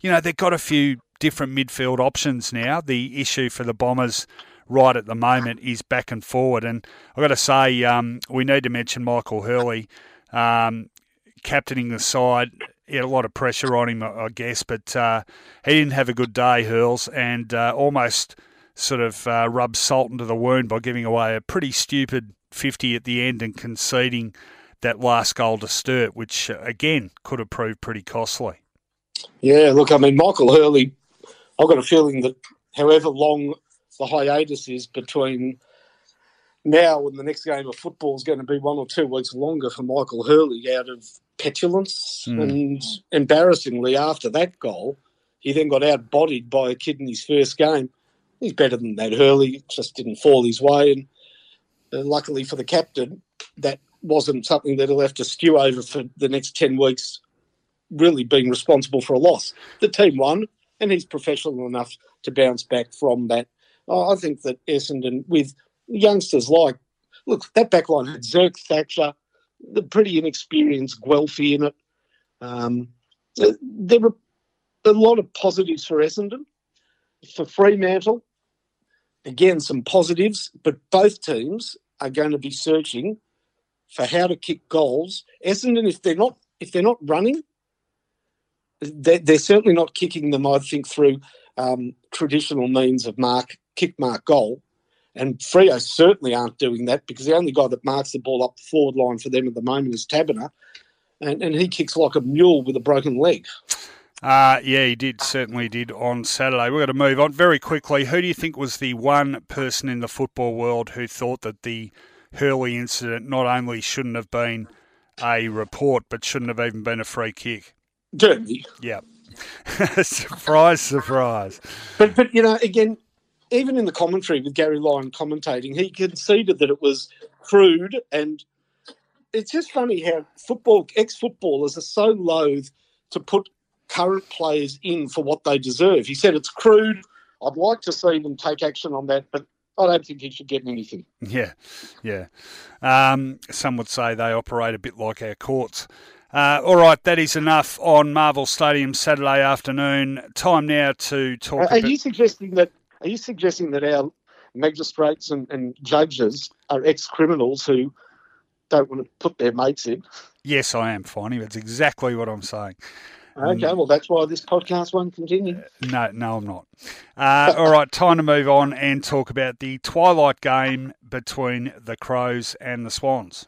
Speaker 2: you know, they've got a few different midfield options now. The issue for the Bombers right at the moment is back and forward, and I've got to say, um, we need to mention Michael Hurley. Um, captaining the side he had a lot of pressure on him, I guess, but uh, he didn't have a good day, Hurls, and uh, almost sort of uh, rubbed salt into the wound by giving away a pretty stupid 50 at the end and conceding that last goal to Sturt, which, uh, again, could have proved pretty costly.
Speaker 3: Yeah, look, I mean, Michael Hurley, I've got a feeling that however long the hiatus is between now when the next game of football is going to be one or two weeks longer for Michael Hurley out of petulance. Mm. And embarrassingly, after that goal, he then got outbodied by a kid in his first game. He's better than that. Hurley just didn't fall his way. And uh, luckily for the captain, that wasn't something that he'll have to stew over for the next 10 weeks, really being responsible for a loss. The team won, and he's professional enough to bounce back from that. I think that Essendon, with youngsters like, look, that backline had Zerk Thatcher, the pretty inexperienced Guelfi in it. Um, there were a lot of positives for Essendon. For Fremantle, again, some positives, but both teams are going to be searching for how to kick goals. Essendon, if they're not if they're not running, they're, they're certainly not kicking them. I think through um, traditional means of mark kick mark goal. And Freo certainly aren't doing that because the only guy that marks the ball up the forward line for them at the moment is Taberner. And, and he kicks like a mule with a broken leg.
Speaker 2: Uh, yeah, he did, certainly did on Saturday. We're going to move on very quickly. Who do you think was the one person in the football world who thought that the Hurley incident not only shouldn't have been a report, but shouldn't have even been a free kick?
Speaker 3: Derby.
Speaker 2: Yeah. surprise, surprise.
Speaker 3: But, but, you know, again, even in the commentary with Gary Lyon commentating, he conceded that it was crude, and it's just funny how football ex-footballers are so loath to put current players in for what they deserve. He said it's crude. I'd like to see them take action on that, but I don't think he should get anything.
Speaker 2: Yeah, yeah. Um, some would say they operate a bit like our courts. Uh, all right, that is enough on Marvel Stadium Saturday afternoon. Time now to talk.
Speaker 3: Are,
Speaker 2: about...
Speaker 3: you suggesting that? Are you suggesting that our magistrates and, and judges are ex-criminals who don't want to put their mates in?
Speaker 2: Yes, I am, Finey. That's exactly what I'm saying.
Speaker 3: Okay, well, that's why this podcast won't continue.
Speaker 2: No, no, I'm not. Uh, all right, time to move on and talk about the twilight game between the Crows and the Swans.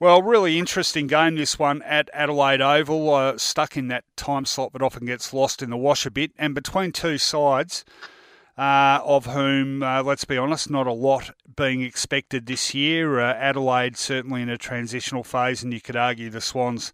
Speaker 2: Well, really interesting game this one at Adelaide Oval, uh, stuck in that time slot that often gets lost in the wash a bit, and between two sides uh, of whom, uh, let's be honest, not a lot being expected this year. Uh, Adelaide certainly in a transitional phase, and you could argue the Swans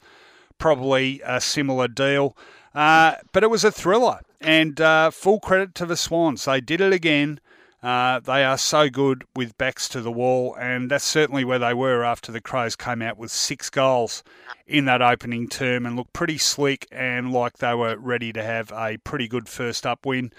Speaker 2: probably a similar deal. Uh, but it was a thriller, and uh, full credit to the Swans. They did it again. Uh, they are so good with backs to the wall, and that's certainly where they were after the Crows came out with six goals in that opening term and looked pretty slick and like they were ready to have a pretty good first up win.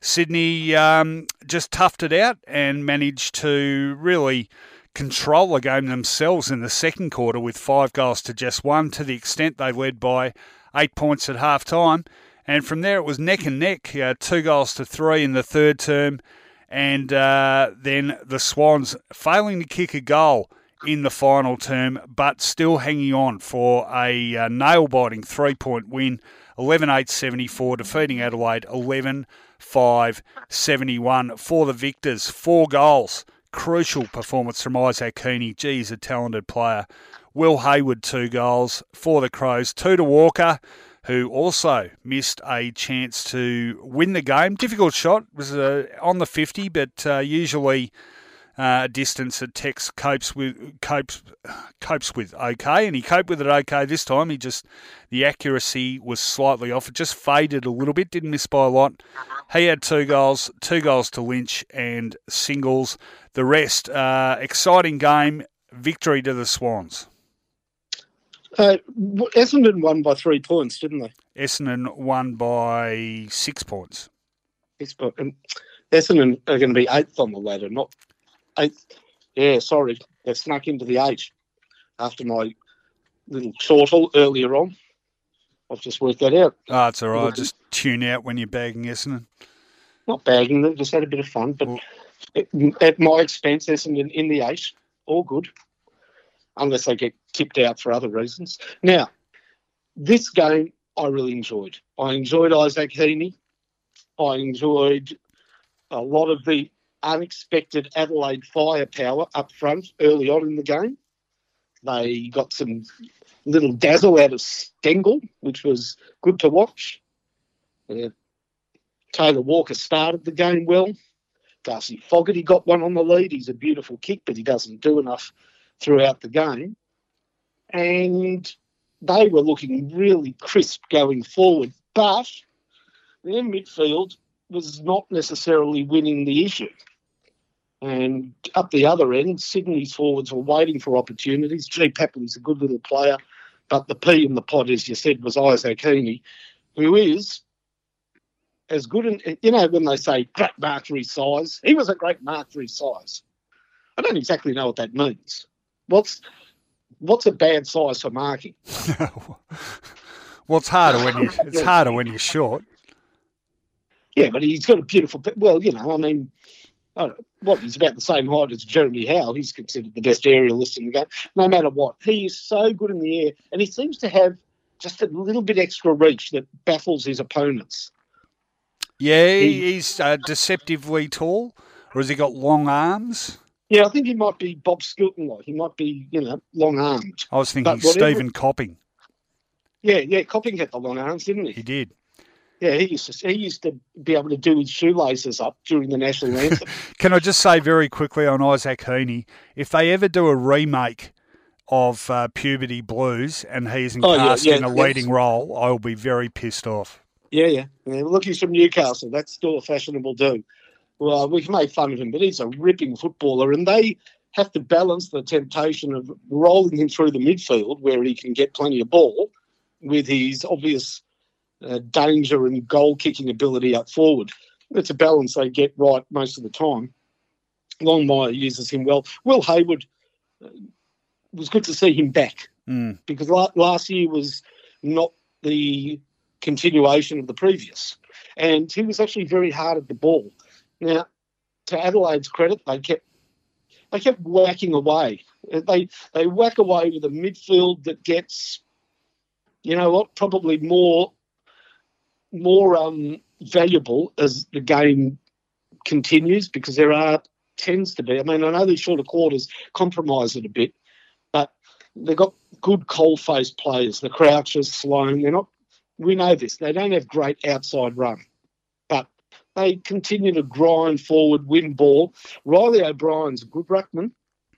Speaker 2: Sydney um, just toughed it out and managed to really control the game themselves in the second quarter with five goals to just one, to the extent they led by eight points at half time. And from there, it was neck and neck, uh, two goals to three in the third term. And uh, then the Swans failing to kick a goal in the final term, but still hanging on for a uh, nail biting three point win 11 8 74, defeating Adelaide 11 5 71 for the Victors. Four goals. Crucial performance from Isaac Heaney. Gee, he's a talented player. Will Hayward, two goals for the Crows. Two to Walker, who also missed a chance to win the game. Difficult shot. Was uh, on the 50, but uh, usually uh, distance that Tex copes with copes copes with okay, and he coped with it okay this time. He just the accuracy was slightly off. It just faded a little bit. Didn't miss by a lot. He had two goals, two goals to Lynch and singles. The rest, uh, exciting game, victory to the Swans.
Speaker 3: Uh, Essendon won by three points, didn't they?
Speaker 2: Essendon won by six points.
Speaker 3: Essendon are going to be eighth on the ladder, not eighth. Yeah, sorry, they've snuck into the eight after my little chortle earlier on. I've just worked that out.
Speaker 2: Oh, it's all right. Just tune out when you're bagging Essendon.
Speaker 3: Not bagging them, just had a bit of fun. But at my expense, Essendon in the eight, all good, unless they get tipped out for other reasons. Now, this game I really enjoyed. I enjoyed Isaac Heaney. I enjoyed a lot of the unexpected Adelaide firepower up front early on in the game. They got some little dazzle out of Stengle, which was good to watch. Taylor Walker started the game well. Darcy Fogarty got one on the lead. He's a beautiful kick, but he doesn't do enough throughout the game. And they were looking really crisp going forward, but their midfield was not necessarily winning the issue. And up the other end, Sydney's forwards were waiting for opportunities. G. Papley's a good little player, but the P in the pod, as you said, was Isaac Heaney, who is as good. In, you know, when they say great mark his size, he was a great mark his size. I don't exactly know what that means. What's what's a bad size for marking?
Speaker 2: well, it's harder when you it's harder when you're short.
Speaker 3: Yeah, but he's got a beautiful. Well, you know, I mean, I what he's about the same height as Jeremy Howe. He's considered the best aerialist in the game. No matter what, he is so good in the air, and he seems to have just a little bit extra reach that baffles his opponents.
Speaker 2: Yeah, he, he's uh, deceptively tall, or has he got long arms?
Speaker 3: Yeah, I think he might be Bob Skilton like. He might be, you know, long armed.
Speaker 2: I was thinking Stephen Copping.
Speaker 3: Yeah, yeah, Copping had the long arms, didn't he?
Speaker 2: He did.
Speaker 3: Yeah, he used to he used to be able to do his shoelaces up during the national anthem.
Speaker 2: Can I just say very quickly on Isaac Heaney, if they ever do a remake of uh, Puberty Blues and he's oh, cast yeah, yeah, in a leading role, I will be very pissed off.
Speaker 3: Yeah, yeah, yeah. Look, he's from Newcastle. That's still a fashionable do. Well, we've made fun of him, but he's a ripping footballer, and they have to balance the temptation of rolling him through the midfield where he can get plenty of ball with his obvious uh, danger and goal kicking ability up forward. It's a balance they get right most of the time. Longmire uses him well. Will Hayward uh, was good to see him back
Speaker 2: Mm.
Speaker 3: because la- last year was not the continuation of the previous, and he was actually very hard at the ball. Now, to Adelaide's credit, they kept they kept whacking away. They they whack away with a midfield that gets, you know what, probably more more um, valuable as the game continues because there are tends to be. I mean, I know these shorter quarters compromise it a bit, but they've got good coal-faced players. The Crouchers, Sloane, they're not. We know this. They don't have great outside run, they continue to grind forward, win ball. Reilly O'Brien's a good ruckman.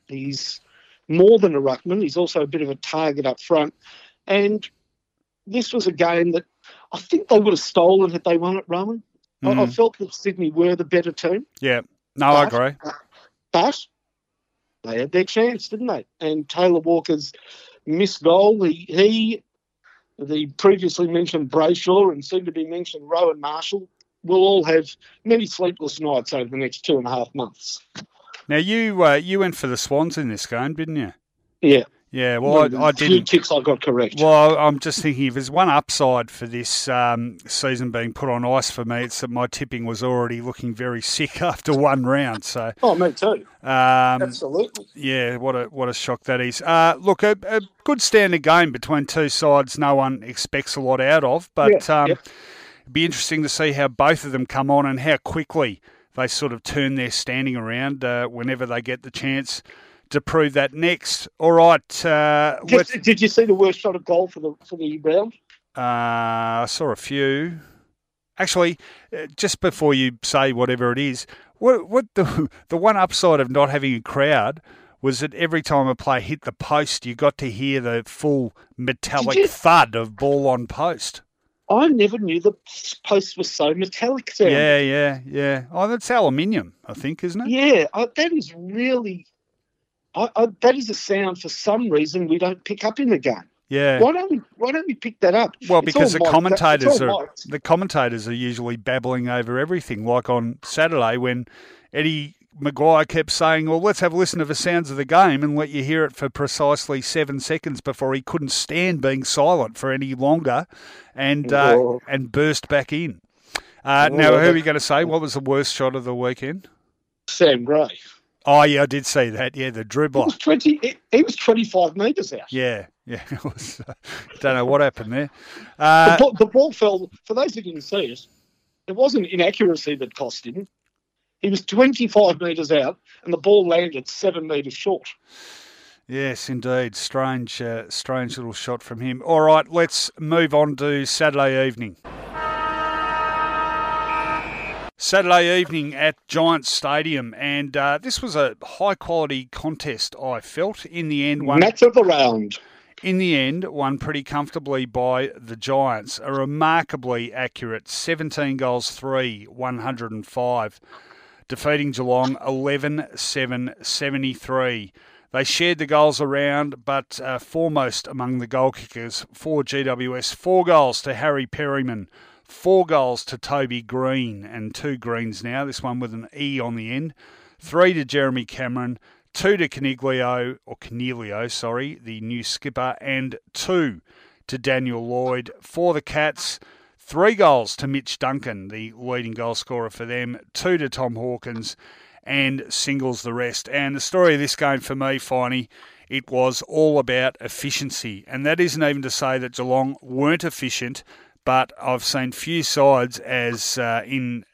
Speaker 3: He's more than a ruckman. He's also a bit of a target up front. And this was a game that I think they would have stolen had they won it, Rohan. I, I
Speaker 2: Mm.
Speaker 3: felt that Sydney were the better team,
Speaker 2: Yeah. No, I
Speaker 3: But-
Speaker 2: agree.
Speaker 3: but they had their chance, didn't they? And Taylor Walker's missed goal, he, he the previously mentioned Brayshaw and soon to be mentioned Rowan Marshall will all have many sleepless nights over the next two and a half months.
Speaker 2: Now you uh, you went for the Swans in this game, didn't you?
Speaker 3: Yeah.
Speaker 2: Yeah. Well, I, I didn't.
Speaker 3: ticks I got correct.
Speaker 2: Well, I'm just thinking if there's one upside for this um, season being put on ice for me, it's that my tipping was already looking very sick after one round. So,
Speaker 3: oh, me too.
Speaker 2: um,
Speaker 3: Absolutely.
Speaker 2: yeah, what a what a shock that is. Uh, look, a, a good standard game between two sides. No one expects a lot out of, but
Speaker 3: Yeah,
Speaker 2: um,
Speaker 3: yeah.
Speaker 2: It'd be interesting to see how both of them come on and how quickly they sort of turn their standing around uh, whenever they get the chance to prove that next. All right, uh,
Speaker 3: Did, did you see the worst shot of goal for the for the round?
Speaker 2: Uh, I saw a few. Actually, uh, just before you say whatever it is, what what the the one upside of not having a crowd was that every time a player hit the post, you got to hear the full metallic
Speaker 3: you?
Speaker 2: thud of ball on post.
Speaker 3: I never knew the post was so metallic. Sound.
Speaker 2: Yeah, yeah, yeah. Oh, that's aluminium, I think, isn't it?
Speaker 3: Yeah, I, that is really. I, I, that is a sound for some reason we don't pick up in the game.
Speaker 2: Yeah.
Speaker 3: Why don't we? Why don't we pick that up?
Speaker 2: Well,
Speaker 3: It's
Speaker 2: because the commentators are the commentators are usually babbling over everything. Like on Saturday when Eddie McGuire kept saying, "Well, let's have a listen to the sounds of the game and let you hear it for precisely seven seconds before he couldn't stand being silent for any longer, and uh, and burst back in." Uh, now, who are you going to say? What was the worst shot of the weekend?
Speaker 3: Sam Gray.
Speaker 2: Oh, yeah, I did see that. Yeah, the
Speaker 3: He
Speaker 2: dribbler.
Speaker 3: was twenty. He, he was twenty-five metres out.
Speaker 2: Yeah, yeah. It was, uh, don't know what happened there. Uh,
Speaker 3: the, ball, the ball fell. For those who didn't see it, it wasn't inaccuracy that cost him. He was twenty-five metres out, and the ball landed seven metres short.
Speaker 2: Yes, indeed. Strange, uh, strange little shot from him. All right, let's move on to Saturday evening. Saturday evening at Giants Stadium, and uh, this was a high quality contest. I felt in the end, one
Speaker 3: Match of the round.
Speaker 2: in the end, won pretty comfortably by the Giants. A remarkably accurate 17 goals, 3, 105, defeating Geelong 11 7 73. They shared the goals around, but uh, foremost among the goal kickers for GWS, four goals to Harry Perryman, four goals to Toby Greene, and two Greens now, this one with an E on the end, three to Jeremy Cameron, two to Caniglio, or Canelio, sorry, the new skipper, and two to Daniel Lloyd for the Cats. Three goals to Mitch Duncan, the leading goal scorer for them, two to Tom Hawkins, and singles the rest. And the story of this game for me, Finey, it was all about efficiency. And that isn't even to say that Geelong weren't efficient, but I've seen few sides as uh, in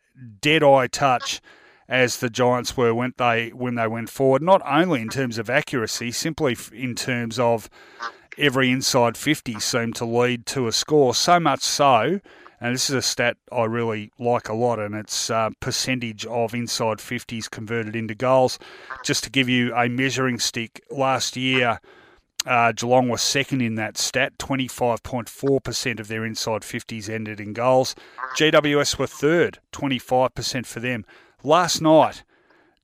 Speaker 2: dead eye touch as the Giants were when they when they went forward. Not only in terms of accuracy, simply in terms of every inside 50 seemed to lead to a score. So much so, and this is a stat I really like a lot, and it's uh, percentage of inside 50s converted into goals. Just to give you a measuring stick, last year. Uh, Geelong was second in that stat. 25.4% of their inside 50s ended in goals. GWS were third, 25% for them. Last night,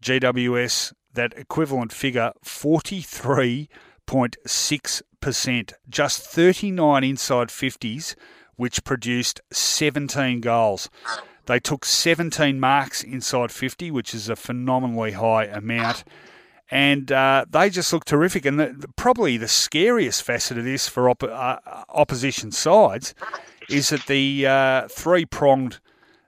Speaker 2: GWS, that equivalent figure, 43.6 100%, just 39 inside 50s, which produced 17 goals. They took 17 marks inside 50, which is a phenomenally high amount. And uh, they just look terrific. And the, probably the scariest facet of this for op- uh, opposition sides is that the uh, three pronged,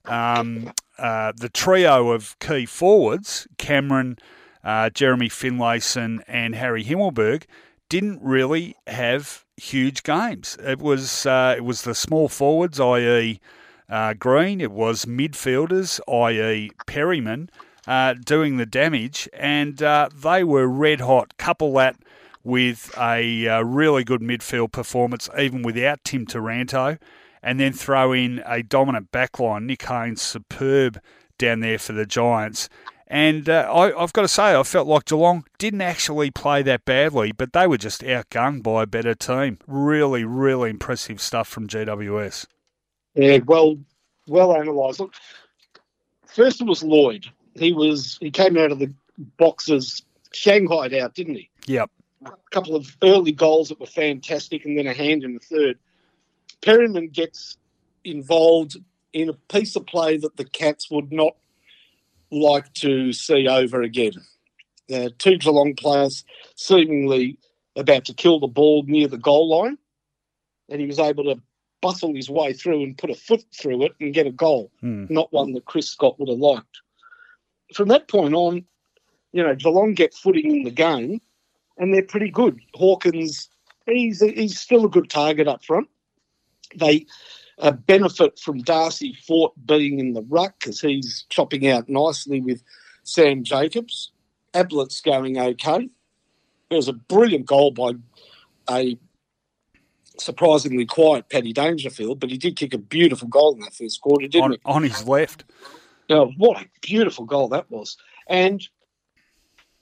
Speaker 2: um, uh, the trio of key forwards, Cameron, uh, Jeremy Finlayson, and Harry Himmelberg, didn't really have huge games. It was uh, it was the small forwards, i.e., uh, Greene. It was midfielders, i.e., Perryman, uh, doing the damage, and uh, they were red hot. Couple that with a uh, really good midfield performance, even without Tim Taranto, and then throw in a dominant backline. Nick Haynes, superb down there for the Giants. And uh, I, have got to say, I felt like Geelong didn't actually play that badly, but they were just outgunned by a better team. Really, really impressive stuff from GWS.
Speaker 3: Yeah, well, well analysed. Look, first it was Lloyd. He was he came out of the boxes shanghaied out, didn't he?
Speaker 2: Yep.
Speaker 3: A couple of early goals that were fantastic, and then a hand in the third. Perryman gets involved in a piece of play that the Cats would not like to see over again. Uh, two Geelong players seemingly about to kill the ball near the goal line, and he was able to bustle his way through and put a foot through it and get a goal,
Speaker 2: hmm.
Speaker 3: not one that Chris Scott would have liked. From that point on, you know, Geelong get footing in the game, and they're pretty good. Hawkins, he's he's still a good target up front. They a benefit from Darcy Fort being in the ruck because he's chopping out nicely with Sam Jacobs. Ablett's going okay. There was a brilliant goal by a surprisingly quiet Paddy Dangerfield, but he did kick a beautiful goal in that first quarter, didn't
Speaker 2: on,
Speaker 3: he?
Speaker 2: On his left.
Speaker 3: Oh, what a beautiful goal that was. And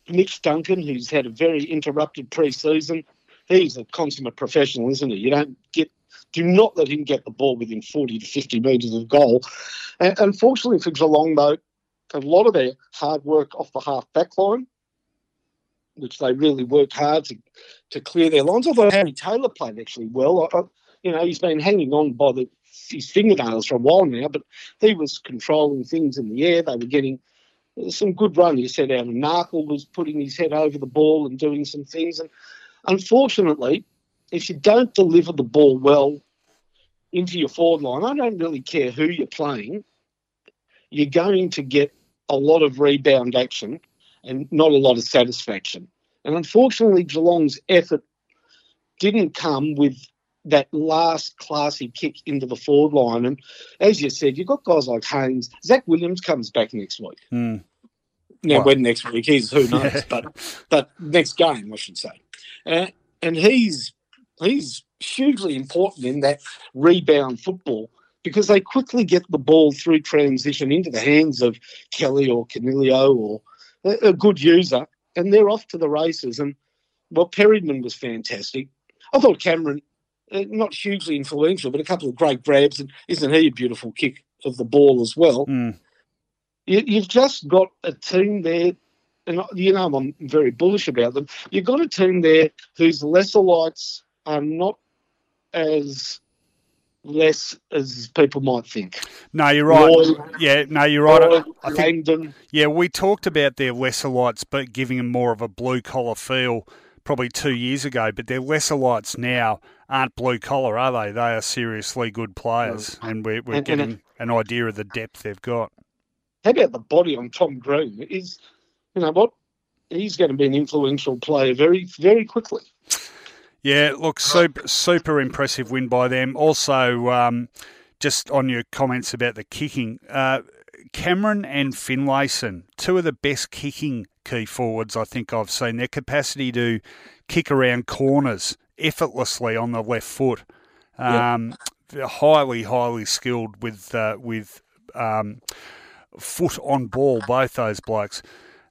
Speaker 3: Mitch Duncan, who's had a very interrupted pre season, he's a consummate professional, isn't he? You don't get do not let him get the ball within 40 to 50 metres of goal. And unfortunately for Geelong, though, a lot of their hard work off the half back line, which they really worked hard to, to clear their lines. Although Harry Taylor played actually well. I, you know, he's been hanging on by the, his fingernails for a while now, but he was controlling things in the air. They were getting some good run. He said out, Narkle was putting his head over the ball and doing some things. And unfortunately, if you don't deliver the ball well into your forward line, I don't really care who you're playing, you're going to get a lot of rebound action and not a lot of satisfaction. And unfortunately, Geelong's effort didn't come with that last classy kick into the forward line. And as you said, you've got guys like Haynes. Zac Williams comes back next week.
Speaker 2: Mm.
Speaker 3: Now, well, when next week he's who knows? Yeah. But but next game, I should say. Uh, and he's he's hugely important in that rebound football because they quickly get the ball through transition into the hands of Kelly or Coniglio or a, good user, and they're off to the races. And well, Perryman was fantastic. I thought Cameron, uh, not hugely influential, but a couple of great grabs, and isn't he a beautiful kick of the ball as well?
Speaker 2: Mm.
Speaker 3: You, you've just got a team there and you know I'm very bullish about them. You've got a team there whose lesser lights are not as less as people might think.
Speaker 2: No, you're right. Lloyd, yeah, no, you're right.
Speaker 3: Lloyd, I think, Langdon.
Speaker 2: Yeah, we talked about their lesser lights, but giving them more of a blue collar feel probably two years ago. But their lesser lights now aren't blue collar, are they? They are seriously good players, mm. and we're, we're and, getting and it, an idea of the depth they've got.
Speaker 3: How about the body on Tom Green? Is you know what? He's going to be an influential player very, very quickly.
Speaker 2: Yeah, look, super, super impressive win by them. Also, um, just on your comments about the kicking, uh, Cameron and Finlayson, two of the best kicking key forwards I think I've seen. Their capacity to kick around corners effortlessly on the left foot, um, yeah. highly, highly skilled with uh, with um, foot on ball. Both those blokes.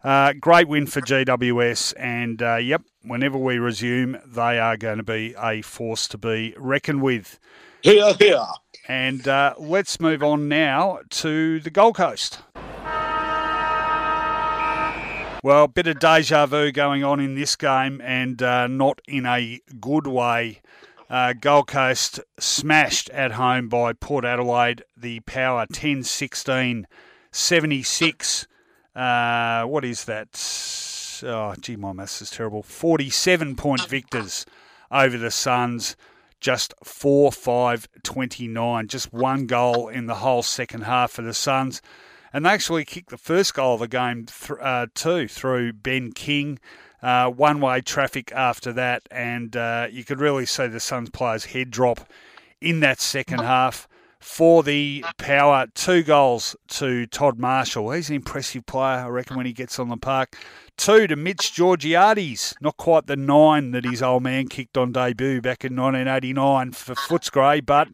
Speaker 2: Uh, great win for GWS, and uh, yep, whenever we resume, they are going to be a force to be reckoned with.
Speaker 3: Here, here.
Speaker 2: And uh, let's move on now to the Gold Coast. Well, a bit of deja vu going on in this game, and uh, not in a good way. Uh, Gold Coast smashed at home by Port Adelaide. The power 10 16 76. Uh, what is that? Oh, gee, my maths is terrible. 47 point victors over the Suns. Just 4 5 29. Just one goal in the whole second half for the Suns and they actually kicked the first goal of the game th- uh, too through Ben King. Uh, one way traffic after that, and uh, you could really see the Suns players' head drop in that second half. For the power, two goals to Todd Marshall. He's an impressive player, I reckon, when he gets on the park. Two to Mitch Georgiades, not quite the nine that his old man kicked on debut back in 1989 for Footscray, but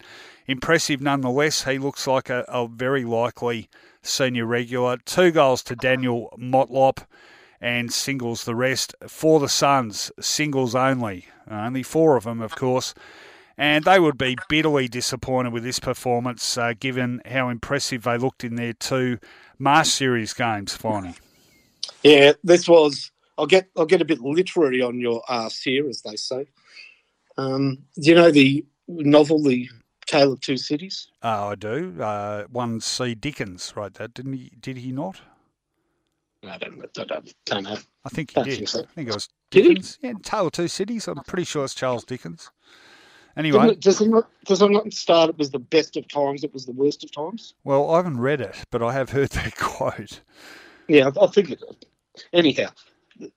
Speaker 2: impressive nonetheless. He looks like a, a very likely senior regular. Two goals to Daniel Motlop and singles the rest for the Suns, singles only. Only four of them, of course. And they would be bitterly disappointed with this performance, uh, given how impressive they looked in their two Marsh Series games, finally.
Speaker 3: Yeah, this was. I'll get I'll get a bit literary on your ass here, as they say. Um, do you know the novel, The Tale of Two Cities?
Speaker 2: Oh, I do. Uh, one C. Dickens wrote that, didn't he? Did he not?
Speaker 3: I don't, I don't, don't know.
Speaker 2: I think he
Speaker 3: Don't
Speaker 2: did.
Speaker 3: think so.
Speaker 2: I think it was
Speaker 3: Did he?
Speaker 2: Dickens. Yeah, Tale of Two Cities. I'm pretty sure it's Charles Dickens. Anyway,
Speaker 3: it, does it not does it not start? It was the best of times. It was the worst of times.
Speaker 2: well, I haven't read it, but I have heard that quote.
Speaker 3: Yeah, I, I think it. Anyhow,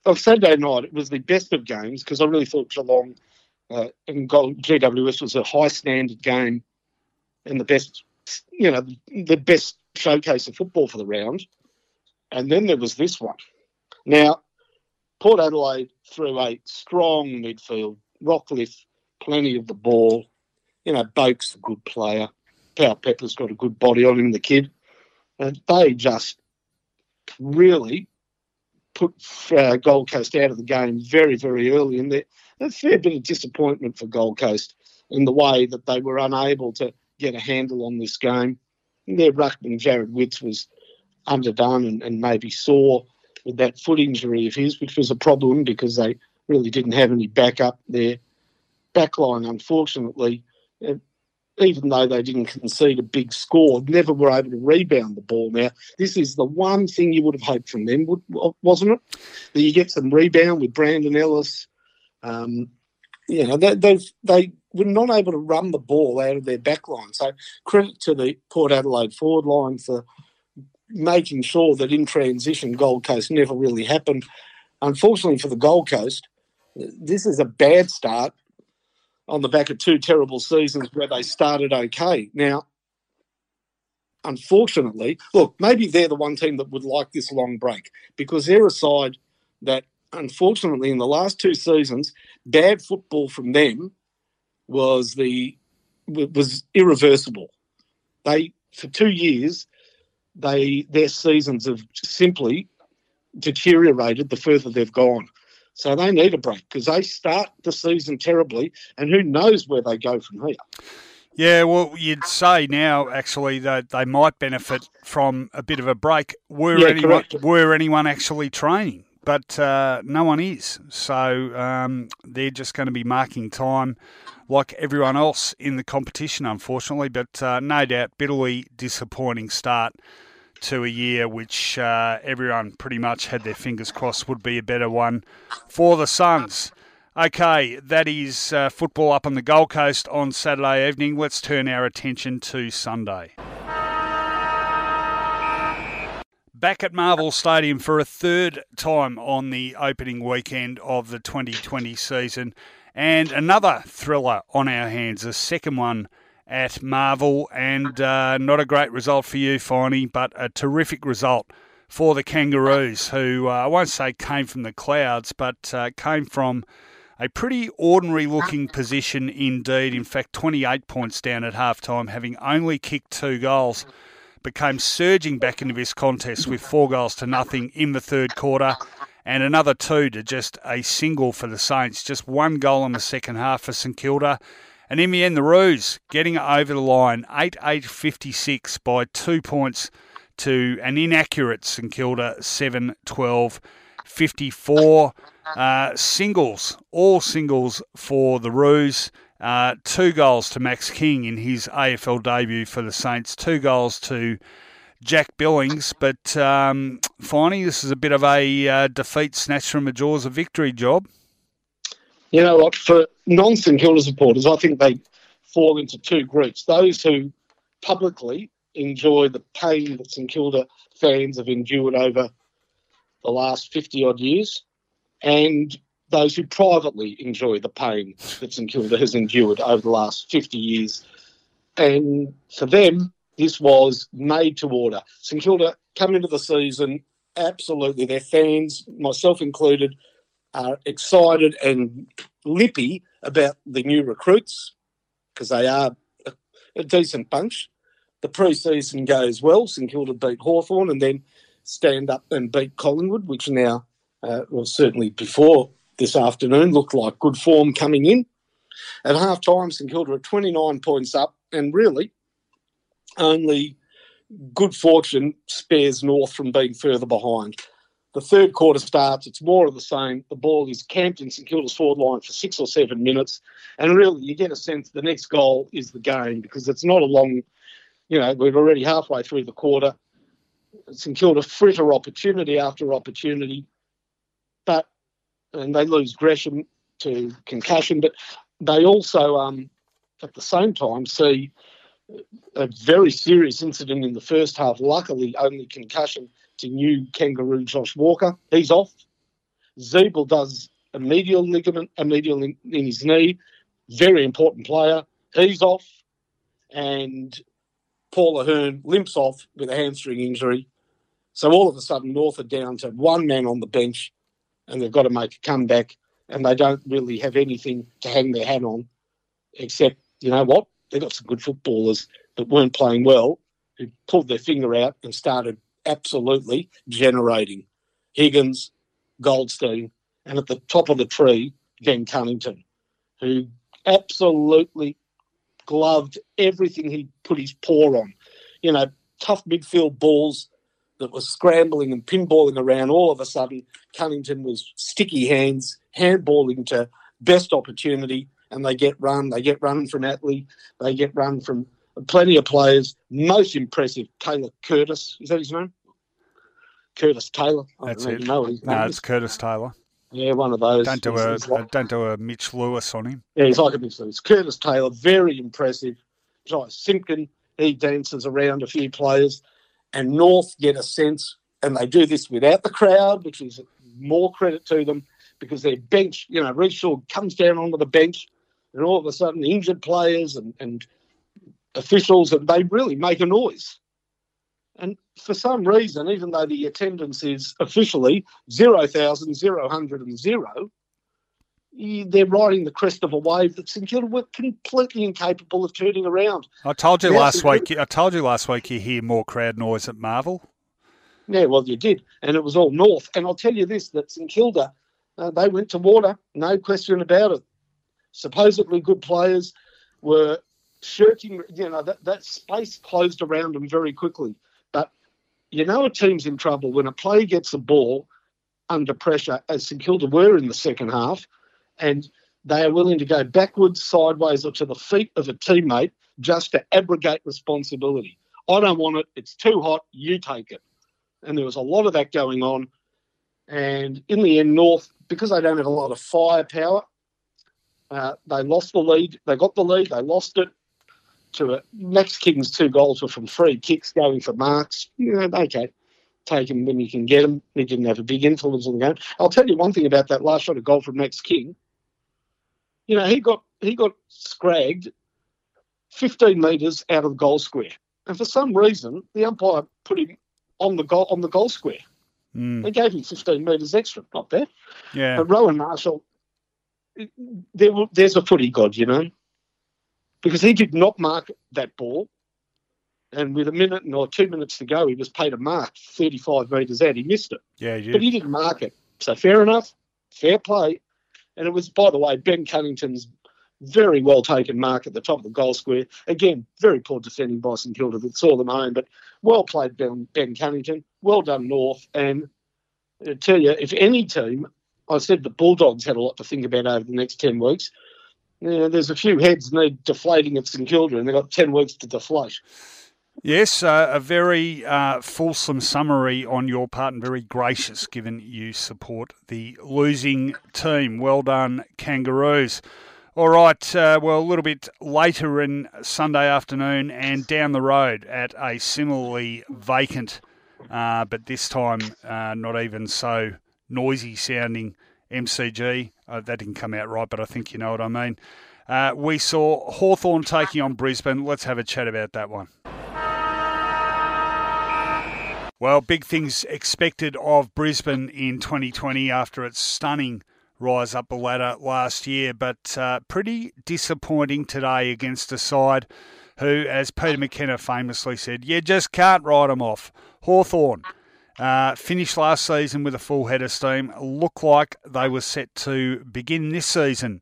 Speaker 3: on Saturday night it was the best of games because I really thought Geelong uh, and GWS was a high standard game and the best, you know, the best showcase of football for the round. And then there was this one. Now, Port Adelaide threw a strong midfield. Rockliff, plenty of the ball. You know, Boak's a good player. Powell-Pepper's got a good body on him, the kid. And they just really put uh, Gold Coast out of the game very, very early. And there, a fair bit of disappointment for Gold Coast in the way that they were unable to get a handle on this game. And Their ruckman, Jarrod Witts, was underdone and, and maybe sore with that foot injury of his, which was a problem because they really didn't have any backup. Their backline, unfortunately, uh, even though they didn't concede a big score, never were able to rebound the ball. Now, this is the one thing you would have hoped from them, wasn't it? That you get some rebound with Brandon Ellis. Um, you know, they, they they were not able to run the ball out of their back line. So credit to the Port Adelaide forward line for making sure that in transition Gold Coast never really happened. Unfortunately for the Gold Coast, this is a bad start on the back of two terrible seasons where they started okay. Now, unfortunately, look, maybe they're the one team that would like this long break because they're a side that, unfortunately, in the last two seasons, bad football from them was the was irreversible. They for two years, they their seasons have simply deteriorated the further they've gone. So they need a break because they start the season terribly, and who knows where they go from here.
Speaker 2: Yeah, well, you'd say now actually that they might benefit from a bit of a break. Were
Speaker 3: Yeah,
Speaker 2: anyone
Speaker 3: correct.
Speaker 2: were anyone actually training? But uh, no one is, so um, they're just going to be marking time like everyone else in the competition, unfortunately. But uh, no doubt, bitterly disappointing start to a year which uh, everyone pretty much had their fingers crossed would be a better one for the Suns. Okay, that is uh, football up on the Gold Coast on Saturday evening. Let's turn our attention to Sunday. Back at Marvel Stadium for a third time on the opening weekend of the 2020 season, and another thriller on our hands, the second one at Marvel, and uh, not a great result for you, Finey, but a terrific result for the Kangaroos, who uh, I won't say came from the clouds, but uh, came from a pretty ordinary looking position indeed. In fact, 28 points down at halftime, having only kicked two goals, became surging back into this contest with four goals to nothing in the third quarter. And another two to just a single for the Saints. Just one goal in the second half for St Kilda. And in the end, the Roos getting over the line, 8 8 56 by two points to an inaccurate St Kilda 7 12 54. Uh, singles, all singles for the Roos. Uh, two goals to Max King in his AFL debut for the Saints. Two goals to Jack Billings. But um, finally, this is a bit of a uh, defeat snatched from the jaws of victory job.
Speaker 3: You know what? For non St Kilda supporters, I think they fall into two groups. Those who publicly enjoy the pain that St Kilda fans have endured over the last 50 odd years, and those who privately enjoy the pain that St Kilda has endured over the last 50 years. And for them, this was made to order. St Kilda come into the season, absolutely, their fans, myself included, are excited and lippy about the new recruits because they are a, decent bunch. The pre-season goes well. St Kilda beat Hawthorn and then stand up and beat Collingwood, which now, uh, well, certainly before this afternoon, looked like good form coming in. At half time, St Kilda are 29 points up, and really only good fortune spares North from being further behind. The third quarter starts, it's more of the same. The ball is camped in St Kilda's forward line for six or seven minutes, and really you get a sense the next goal is the game because it's not a long, you know, we're already halfway through the quarter. St Kilda fritter opportunity after opportunity, but and they lose Gresham to concussion, but they also, um, at the same time, see a very serious incident in the first half. Luckily, only concussion to new kangaroo Josh Walker. He's off. Ziebell does a medial ligament, a medial in, in his knee. Very important player. He's off. And Paul Ahern limps off with a hamstring injury. So all of a sudden, North are down to one man on the bench and they've got to make a comeback and they don't really have anything to hang their hat on except, you know what? They've got some good footballers that weren't playing well who pulled their finger out and started absolutely generating. Higgins, Goldstein, and at the top of the tree, Ben Cunnington, who absolutely gloved everything he put his paw on. You know, tough midfield balls that were scrambling and pinballing around. All of a sudden, Cunnington was sticky hands, handballing to best opportunity, and they get run. They get run from Atley. They get run from plenty of players. Most impressive, Taylor Curtis. Is that his name? Curtis Taylor.
Speaker 2: I That's it. Know no, it's Curtis Taylor.
Speaker 3: Yeah, one of those.
Speaker 2: Don't do a, like, don't do a Mitch Lewis on him.
Speaker 3: Yeah, he's like a Mitch Lewis. Curtis Taylor, very impressive. Like Simpkin, he dances around a few players, and North get a sense, and they do this without the crowd, which is more credit to them because their bench, you know, Rhyce comes down onto the bench, and all of a sudden, injured players and, and officials, and they really make a noise. And for some reason, even though the attendance is officially 0,000, 0, and 0, they're riding the crest of a wave that St Kilda were completely incapable of turning around.
Speaker 2: I told you now, last week. I told you last week you hear more crowd noise at Marvel.
Speaker 3: Yeah, well, you did, and it was all north. And I'll tell you this: that St Kilda, uh, they went to water, no question about it. Supposedly good players were shirking. You know that that space closed around them very quickly you know a team's in trouble when a player gets a ball under pressure, as St Kilda were in the second half, and they are willing to go backwards, sideways, or to the feet of a teammate just to abrogate responsibility. I don't want it. It's too hot. You take it. And there was a lot of that going on. And in the end, North, because they don't have a lot of firepower, uh, they lost the lead. They got the lead. They lost it to it. Max King's two goals were from free kicks going for marks. You know, okay, take him when you can get him. He didn't have a big influence on the game. I'll tell you one thing about that last shot of goal from Max King. You know, he got he got scragged 15 metres out of the goal square, and for some reason the umpire put him on the goal on the goal square. Mm. They gave him 15 metres extra. Not bad.
Speaker 2: Yeah.
Speaker 3: But Rowan Marshall, there, there's a footy god, you know because he did not mark that ball. And with a minute or two minutes to go, he was paid a mark 35 metres out. He missed it.
Speaker 2: Yeah, he
Speaker 3: But he didn't mark it. So fair enough, fair play. And it was, by the way, Ben Cunnington's very well taken mark at the top of the goal square. Again, very poor defending by St Kilda that saw them home, but well played Ben, ben Cunnington. Well done, North. And I tell you, if any team, I said the Bulldogs had a lot to think about over the next 10 weeks. Yeah, there's a few heads need deflating at St Kilda and they've got 10 weeks to deflate.
Speaker 2: Yes, uh, a very uh, fulsome summary on your part and very gracious given you support the losing team. Well done, Kangaroos. All right, uh, well, a little bit later in Sunday afternoon and down the road at a similarly vacant, uh, but this time uh, not even so noisy sounding MCG. Uh, that didn't come out right, but I think you know what I mean. we saw Hawthorn taking on Brisbane. Let's have a chat about that one. Well, big things expected of Brisbane in 2020 after its stunning rise up the ladder last year, but uh, pretty disappointing today against a side who, as Peter McKenna famously said, you just can't write them off. Hawthorn uh, finished last season with a full head of steam. Look like they were set to begin this season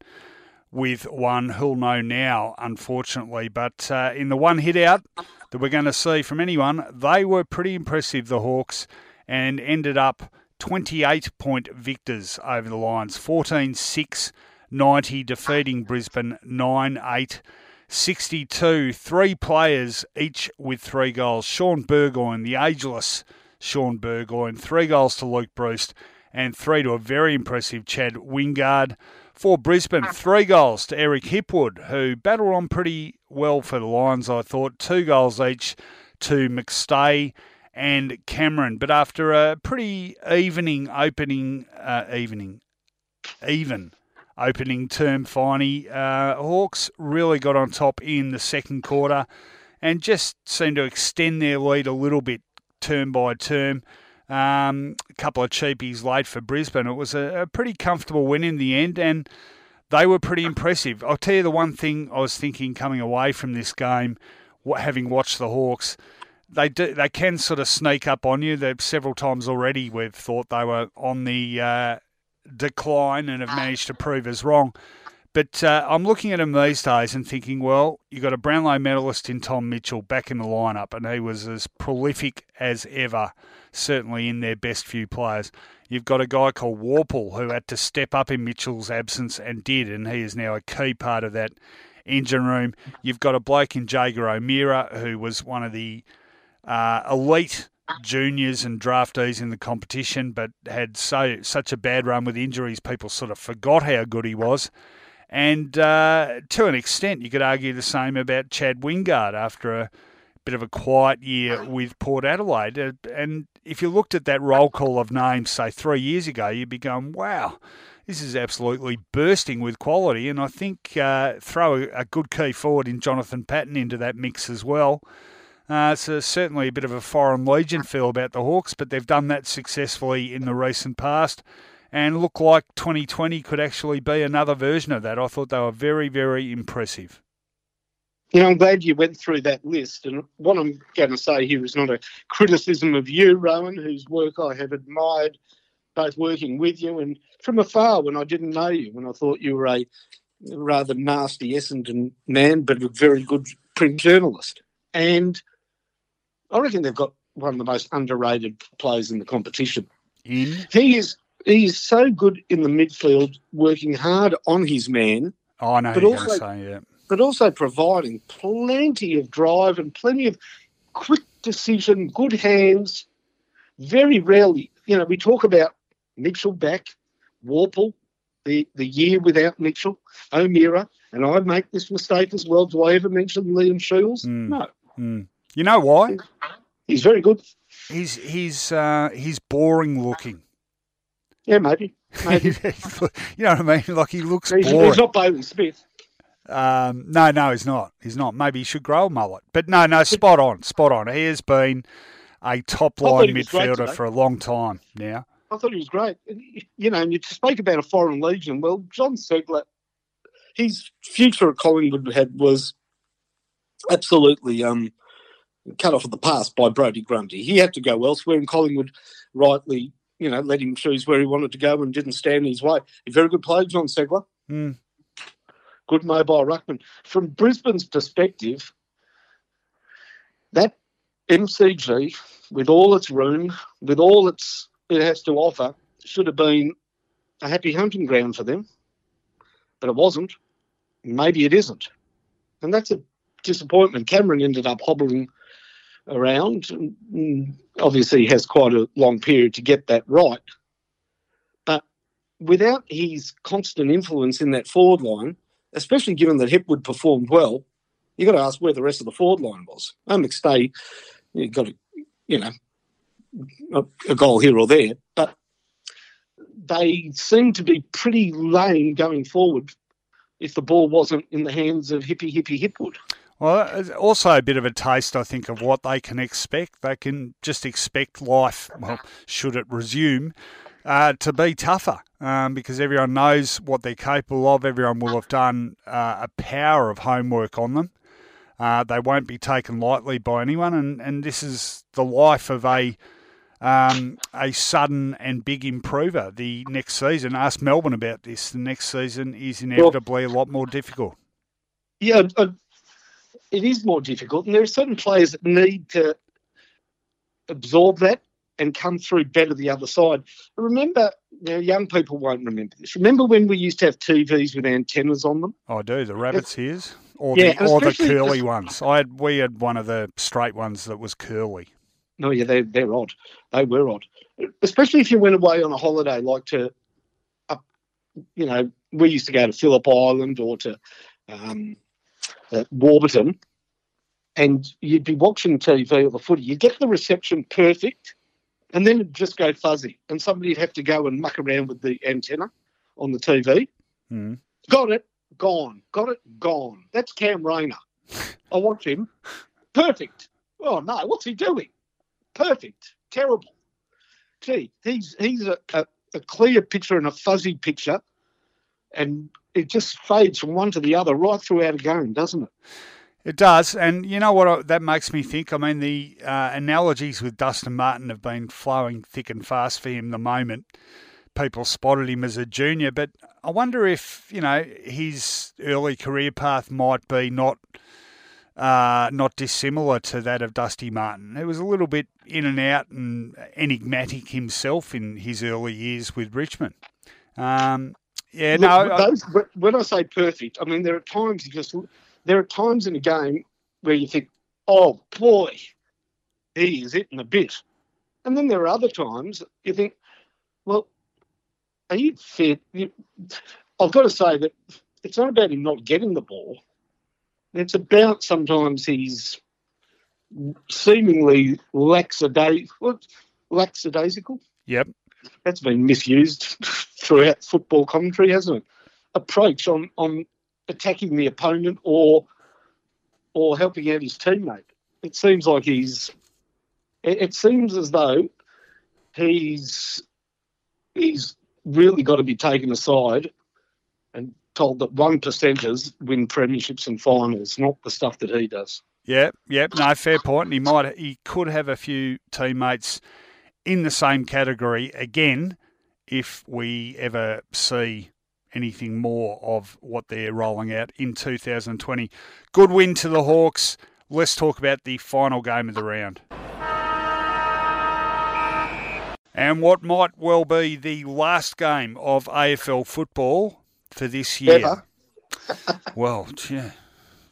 Speaker 2: with one who'll know now, unfortunately. But uh, in the one hit out, that we're going to see from anyone. They were pretty impressive, the Hawks, and ended up 28 point victors over the Lions 14 6 90, defeating Brisbane 9 8. 62, three players each with three goals. Shaun Burgoyne, the ageless Shaun Burgoyne, three goals to Luke Breust, and three to a very impressive Chad Wingard. For Brisbane, three goals to Eric Hipwood, who battled on pretty well for the Lions, I thought. Two goals each to McStay and Cameron. But after a pretty evening opening, uh, evening, even opening term finey, uh, Hawks really got on top in the second quarter and just seemed to extend their lead a little bit term by term. Um, a couple of cheapies late for Brisbane. It was a, a, pretty comfortable win in the end, and they were pretty impressive. I'll tell you the one thing I was thinking coming away from this game, having watched the Hawks, they do they can sort of sneak up on you. There several times already we've thought they were on the uh, decline and have managed to prove us wrong. But uh, I'm looking at him these days and thinking, well, you've got a Brownlow medalist in Tom Mitchell back in the lineup, and he was as prolific as ever, certainly in their best few players. You've got a guy called Worpel who had to step up in Mitchell's absence and did, and he is now a key part of that engine room. You've got a bloke in Jaeger O'Meara who was one of the uh, elite juniors and draftees in the competition, but had so such a bad run with injuries, people sort of forgot how good he was. And uh, to an extent, you could argue the same about Chad Wingard after a bit of a quiet year with Port Adelaide. Uh, and if you looked at that roll call of names, say, three years ago, you'd be going, wow, this is absolutely bursting with quality. And I think uh, throw a, good key forward in Jonathan Patton into that mix as well. Uh, certainly a bit of a foreign legion feel about the Hawks, but they've done that successfully in the recent past and look like 2020 could actually be another version of that. I thought they were very, very impressive.
Speaker 3: You know, I'm glad you went through that list. And what I'm going to say here is not a criticism of you, Rohan, whose work I have admired, both working with you and from afar when I didn't know you, when I thought you were a rather nasty Essendon man, but a very good print journalist. And I reckon they've got one of the most underrated players in the competition.
Speaker 2: In?
Speaker 3: He is he's so good in the midfield, working hard on his man.
Speaker 2: Oh, I know but also, say, yeah.
Speaker 3: But also providing plenty of drive and plenty of quick decision, good hands. Very rarely, you know, we talk about Mitchell back, Worpel, the, the year without Mitchell, O'Meara, and I make this mistake as well. Do I ever mention Liam Shiels?
Speaker 2: Mm.
Speaker 3: No.
Speaker 2: Mm. You know why?
Speaker 3: He's very good.
Speaker 2: He's he's uh, he's boring looking.
Speaker 3: Yeah, maybe. maybe.
Speaker 2: you know what I mean? Like he looks
Speaker 3: he's,
Speaker 2: boring.
Speaker 3: He's not Bailey Smith.
Speaker 2: Um, no, no, he's not. He's not. Maybe he should grow a mullet. But no, no, spot on, spot on. He has been a top line midfielder for a long time now.
Speaker 3: I thought he was great. You know, and you spoke about a foreign legion. Well, Jon Ceglar, his future at Collingwood had was absolutely um, cut off at the pass by Brodie Grundy. He had to go elsewhere, and Collingwood rightly you know, let him choose where he wanted to go and didn't stand in his way. A very good player, Jon Ceglar.
Speaker 2: Mm.
Speaker 3: Good mobile ruckman. From Brisbane's perspective, that MCG, with all its room, with all its it has to offer should have been a happy hunting ground for them, but it wasn't. Maybe it isn't. And that's a disappointment. Cameron ended up hobbling around. And obviously, has quite a long period to get that right. But without his constant influence in that forward line, especially given that Hipwood performed well, you've got to ask where the rest of the forward line was. Oh, McStay, you've got to, you know, a, a goal here or there, but they seem to be pretty lame going forward if the ball wasn't in the hands of Hippy Hippy Hipwood.
Speaker 2: Well, also a bit of a taste, I think, of what they can expect. They can just expect life, well, should it resume, uh, to be tougher um, because everyone knows what they're capable of. Everyone will have done uh, a power of homework on them. Uh, they won't be taken lightly by anyone, and, and this is the life of a um, a sudden and big improver the next season. Ask Melbourne about this. The next season is inevitably a lot more difficult.
Speaker 3: Yeah, it is more difficult, and there are certain players that need to absorb that and come through better the other side. Remember, you know, young people won't remember this. Remember when we used to have TVs with antennas on them?
Speaker 2: I do. The rabbits' ears, or yeah, the or the curly ones. I had we had one of the straight ones that was curly.
Speaker 3: No, yeah, they they're odd. They were odd, especially if you went away on a holiday, like to, up, you know, we used to go to Phillip Island or to um, uh, Warburton, and you'd be watching TV or the footy. You get the reception perfect, and then it'd just go fuzzy, and somebody'd have to go and muck around with the antenna on the TV.
Speaker 2: Mm.
Speaker 3: Got it, gone. Got it, gone. That's Cam Rayner. I watch him. Perfect. Oh no, what's he doing? perfect, terrible. Gee, he's he's a, a, a clear picture and a fuzzy picture, and it just fades from one to the other right throughout a game, doesn't it?
Speaker 2: It does, and you know what that makes me think. I mean, the uh, analogies with Dustin Martin have been flowing thick and fast for him. The moment people spotted him as a junior, but I wonder if you know his early career path might be not uh, not dissimilar to that of Dusty Martin. He was a little bit in and out and enigmatic himself in his early years with Richmond. Um, yeah, Look, no.
Speaker 3: Those, when I say perfect, I mean there are times you just there are times in a game where you think, "Oh boy, he is hitting a bit," and then there are other times you think, "Well, are you fit?" You, I've got to say that it's not about him not getting the ball. It's about sometimes he's seemingly lackadaisical. lackadaisical.
Speaker 2: Yep.
Speaker 3: That's been misused throughout football commentary, hasn't it? Approach on, on attacking the opponent or or helping out his teammate. It seems like he's. It, it seems as though he's he's really got to be taken aside and told that one percenters win premierships and finals, not the stuff that he does.
Speaker 2: Yeah, yeah, no, fair point. He might, he could have a few teammates in the same category again if we ever see anything more of what they're rolling out in 2020. Good win to the Hawks. Let's talk about the final game of the round. And what might well be the last game of AFL football for this year. well, yeah,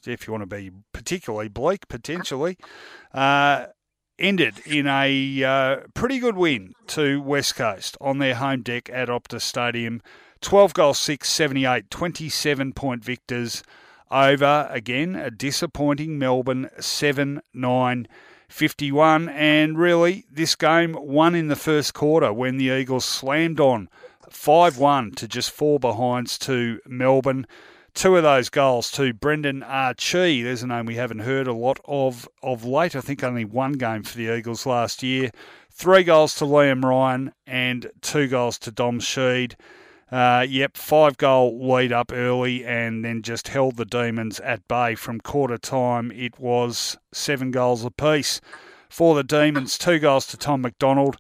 Speaker 2: if you want to be particularly bleak, potentially, uh, ended in a uh, pretty good win to West Coast on their home deck at Optus Stadium. 12 goals, 6, 78, 27 point victors over, again, a disappointing Melbourne 7 9 51. And really, this game won in the first quarter when the Eagles slammed on 5 1 to just four behinds to Melbourne. Two of those goals to Brendan Archie. There's a name we haven't heard a lot of of late. I think only one game for the Eagles last year. Three goals to Liam Ryan and two goals to Dom Sheed. Uh, yep, five goal lead up early and then just held the Demons at bay from quarter time. It was seven goals apiece for the Demons. Two goals to Tom McDonald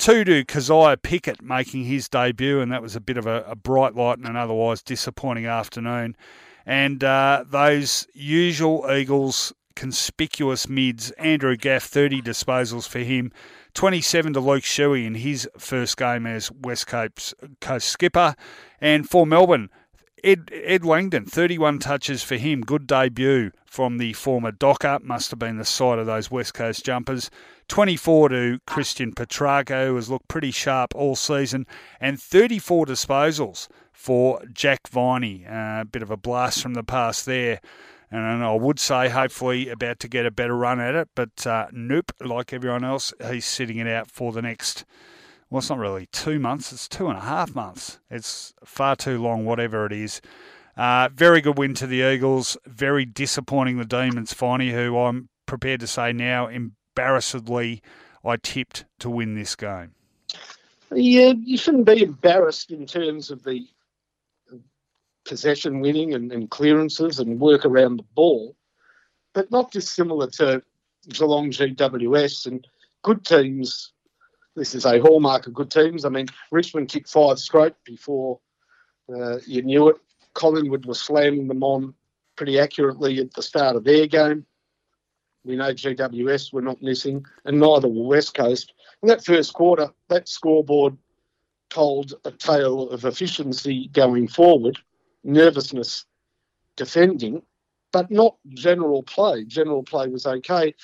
Speaker 2: To Kysaiah Pickett making his debut, and that was a bit of a, a bright light in an otherwise disappointing afternoon. And uh, those usual Eagles conspicuous mids, Andrew Gaff, 30 disposals for him, 27 to Luke Shuey in his first game as West Coast skipper. And for Melbourne, Ed, Ed Langdon, 31 touches for him. Good debut from the former Docker. Must have been the side of those West Coast jumpers. 24 to Christian Petracca, who has looked pretty sharp all season. And 34 disposals for Jack Viney. A uh, bit of a blast from the past there. And I would say, hopefully, about to get a better run at it. But uh, nope, like everyone else, he's sitting it out for the next well, it's not really two months, it's two and a half months. It's far too long, whatever it is. Uh, very good win to the Eagles. Very disappointing the Demons, Finey, who I'm prepared to say now, embarrassedly, I tipped to win this game.
Speaker 3: Yeah, you shouldn't be embarrassed in terms of the possession winning and, and clearances and work around the ball, but not dissimilar to Geelong GWS and good teams this is a hallmark of good teams. I mean, Richmond kicked five straight before uh, you knew it. Collingwood was slamming them on pretty accurately at the start of their game. We know GWS were not missing, and neither were West Coast. In that first quarter, that scoreboard told a tale of efficiency going forward, nervousness defending, but not general play. General play was okay.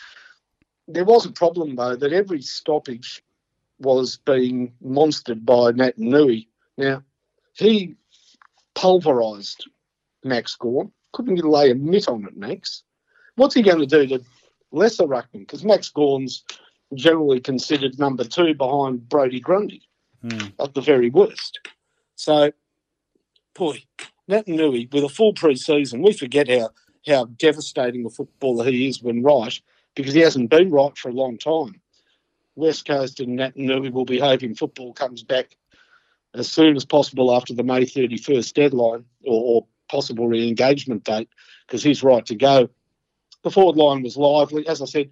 Speaker 3: There was a problem, though, that every stoppage was being monstered by Naitanui. Now, he pulverised Max Gawn. Couldn't lay a mitt on it, Max. What's he going to do to lesser ruckman? Because Max Gawn's generally considered number two behind Brodie Grundy mm. at the very worst. So, boy, Naitanui, with a full pre-season, we forget how, how devastating a footballer he is when right, because he hasn't been right for a long time. West Coast and will be hoping football comes back as soon as possible after the May 31st deadline or, or possible re engagement date because he's right to go. The forward line was lively. As I said,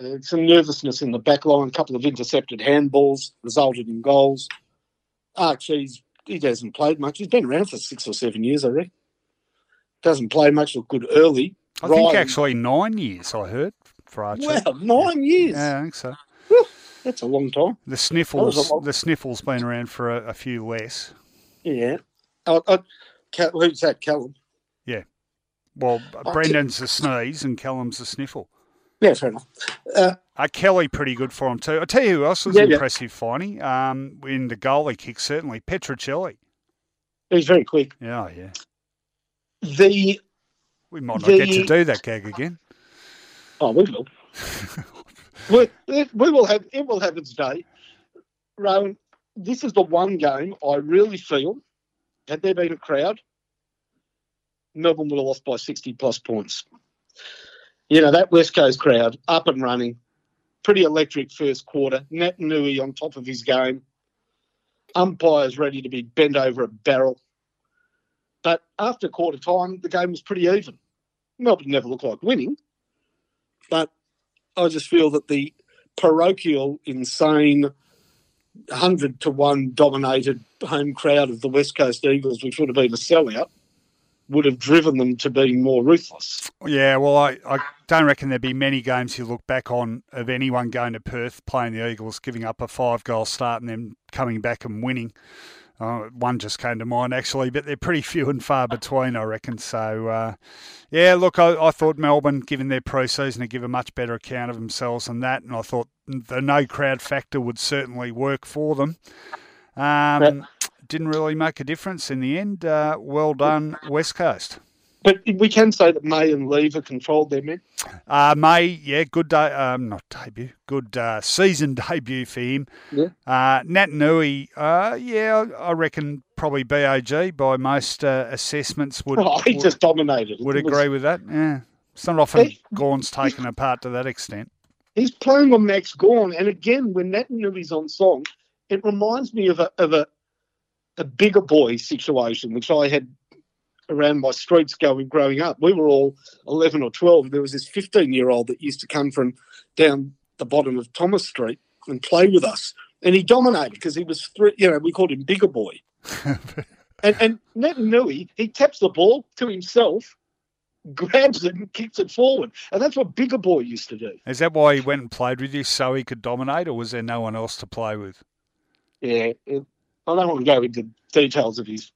Speaker 3: uh, some nervousness in the back line, a couple of intercepted handballs resulted in goals. Archie's, he hasn't played much. He's been around for six or seven years, I reckon. Doesn't play much, look good early.
Speaker 2: I Ryan, think actually nine years, I heard, for Archie.
Speaker 3: Well, nine years.
Speaker 2: Yeah, I think so.
Speaker 3: That's a long time.
Speaker 2: The sniffles, long... the sniffles been around for a, a few less.
Speaker 3: Yeah. I, I, who's that, Callum?
Speaker 2: Yeah. Well, Brendan's the sneeze and Callum's the sniffle.
Speaker 3: Yeah, fair enough. Uh,
Speaker 2: uh, Kelly, pretty good for him too. I tell you who else was yeah, impressive, yeah. Finey, um, in the goalie kick, certainly. Petruccelle.
Speaker 3: He's very quick.
Speaker 2: Yeah, yeah.
Speaker 3: The
Speaker 2: we might not the, get to do that gag again.
Speaker 3: Oh, we will. we, we will have it will have its day. Rohan, this is the one game I really feel had there been a crowd, Melbourne would have lost by sixty plus points. You know that West Coast crowd up and running, pretty electric first quarter. Naitanui on top of his game, umpires ready to be bent over a barrel. But after quarter time, the game was pretty even. Melbourne never looked like winning, but I just feel that the parochial, insane, hundred to one dominated home crowd of the West Coast Eagles, which would have been a sellout, would have driven them to being more ruthless.
Speaker 2: Yeah, well, I, I don't reckon there'd be many games you look back on of anyone going to Perth playing the Eagles, giving up a five goal start and then coming back and winning. Uh, one just came to mind actually, but they're pretty few and far between, I reckon. So, uh, yeah, look, I, I, thought Melbourne, given their pre-season, to give a much better account of themselves than that, and I thought the no crowd factor would certainly work for them. Um, didn't really make a difference in the end. Uh, well done, West Coast.
Speaker 3: But we can say that May and Lever controlled their men.
Speaker 2: Uh, May, yeah, good day, um, not debut, good uh, season debut for him.
Speaker 3: Yeah.
Speaker 2: Uh, Naitanui, uh, yeah, I reckon probably BAG by most uh, assessments would.
Speaker 3: Oh, he
Speaker 2: would,
Speaker 3: just dominated.
Speaker 2: Would agree with that. Yeah, it's not often he, Gawn's taken apart to that extent.
Speaker 3: He's playing on Max Gawn, and again, when Naitanui's on song, it reminds me of a of a a bigger boy situation, which I had around my streets going growing up. We were all 11 or 12. There was this 15 year old that used to come from down the bottom of Thomas Street and play with us. And he dominated because he was, three, you know, we called him Bigger Boy. and and Naitanui, he taps the ball to himself grabs it and kicks it forward. And that's what Bigger Boy used to do.
Speaker 2: Is that why he went and played with you so he could dominate, or was there no one else to play with?
Speaker 3: Yeah, I don't want to go into details of his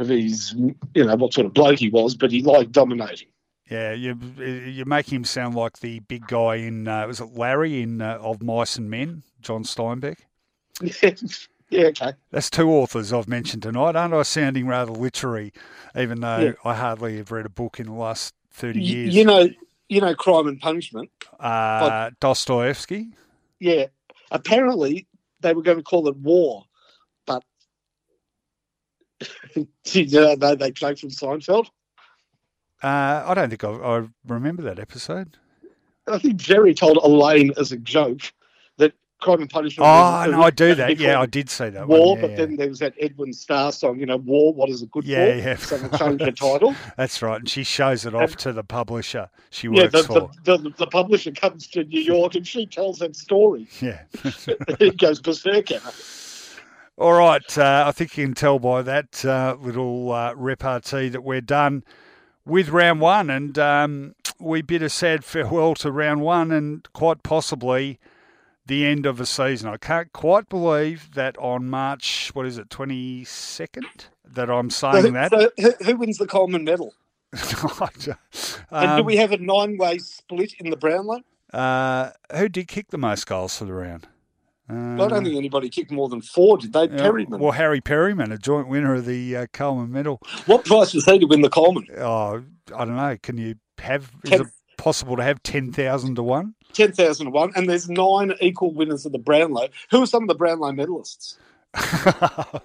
Speaker 3: of his you know what sort of bloke he was, but he liked dominating.
Speaker 2: Yeah, you you make him sound like the big guy in uh, was it Larry in uh, of Mice and Men, John Steinbeck.
Speaker 3: yeah, okay.
Speaker 2: That's two authors I've mentioned tonight. Aren't I sounding rather literary, even though
Speaker 3: Yeah.
Speaker 2: I hardly have read a book in the last thirty years?
Speaker 3: You know, you know, Crime and Punishment.
Speaker 2: uh, Dostoevsky.
Speaker 3: Yeah, apparently they were going to call it War, you know, they they played from Seinfeld.
Speaker 2: Uh, I don't think I, I remember that episode.
Speaker 3: I think Jerry told Elaine as a joke that Crime and Punishment.
Speaker 2: Oh, no, I do that. Yeah, I did say that
Speaker 3: War,
Speaker 2: one. Yeah,
Speaker 3: but
Speaker 2: yeah.
Speaker 3: then there was that Edwin Starr song, you know, War, what is it good
Speaker 2: Yeah,
Speaker 3: for?
Speaker 2: yeah.
Speaker 3: So they changed the title.
Speaker 2: That's right. And she shows it off to the publisher she
Speaker 3: yeah,
Speaker 2: works
Speaker 3: the,
Speaker 2: for.
Speaker 3: the, the, the publisher comes to New York and she tells that story.
Speaker 2: Yeah.
Speaker 3: he goes berserk.
Speaker 2: All right. Uh, I think you can tell by that uh, little uh, repartee that we're done with round one. And um, we bid a sad farewell to round one and quite possibly the end of the season. I can't quite believe that on March, what is it, 22nd, that I'm saying
Speaker 3: So,
Speaker 2: that.
Speaker 3: so who, who wins the Coleman medal? and
Speaker 2: Um,
Speaker 3: do we have a nine way split in the Brownlow?
Speaker 2: uh, who did kick the most goals for the round?
Speaker 3: I don't think anybody kicked more than four, did they?
Speaker 2: yeah,
Speaker 3: Perryman.
Speaker 2: Well, Harry Perryman, a joint winner of the uh, Coleman Medal.
Speaker 3: What price was he to win the Coleman?
Speaker 2: Oh, I don't know. Can you have? Is
Speaker 3: Ten-
Speaker 2: it possible to have ten thousand to one?
Speaker 3: 10,000 to 1, and there's nine equal winners of the Brownlow. Who are some of the Brownlow medalists?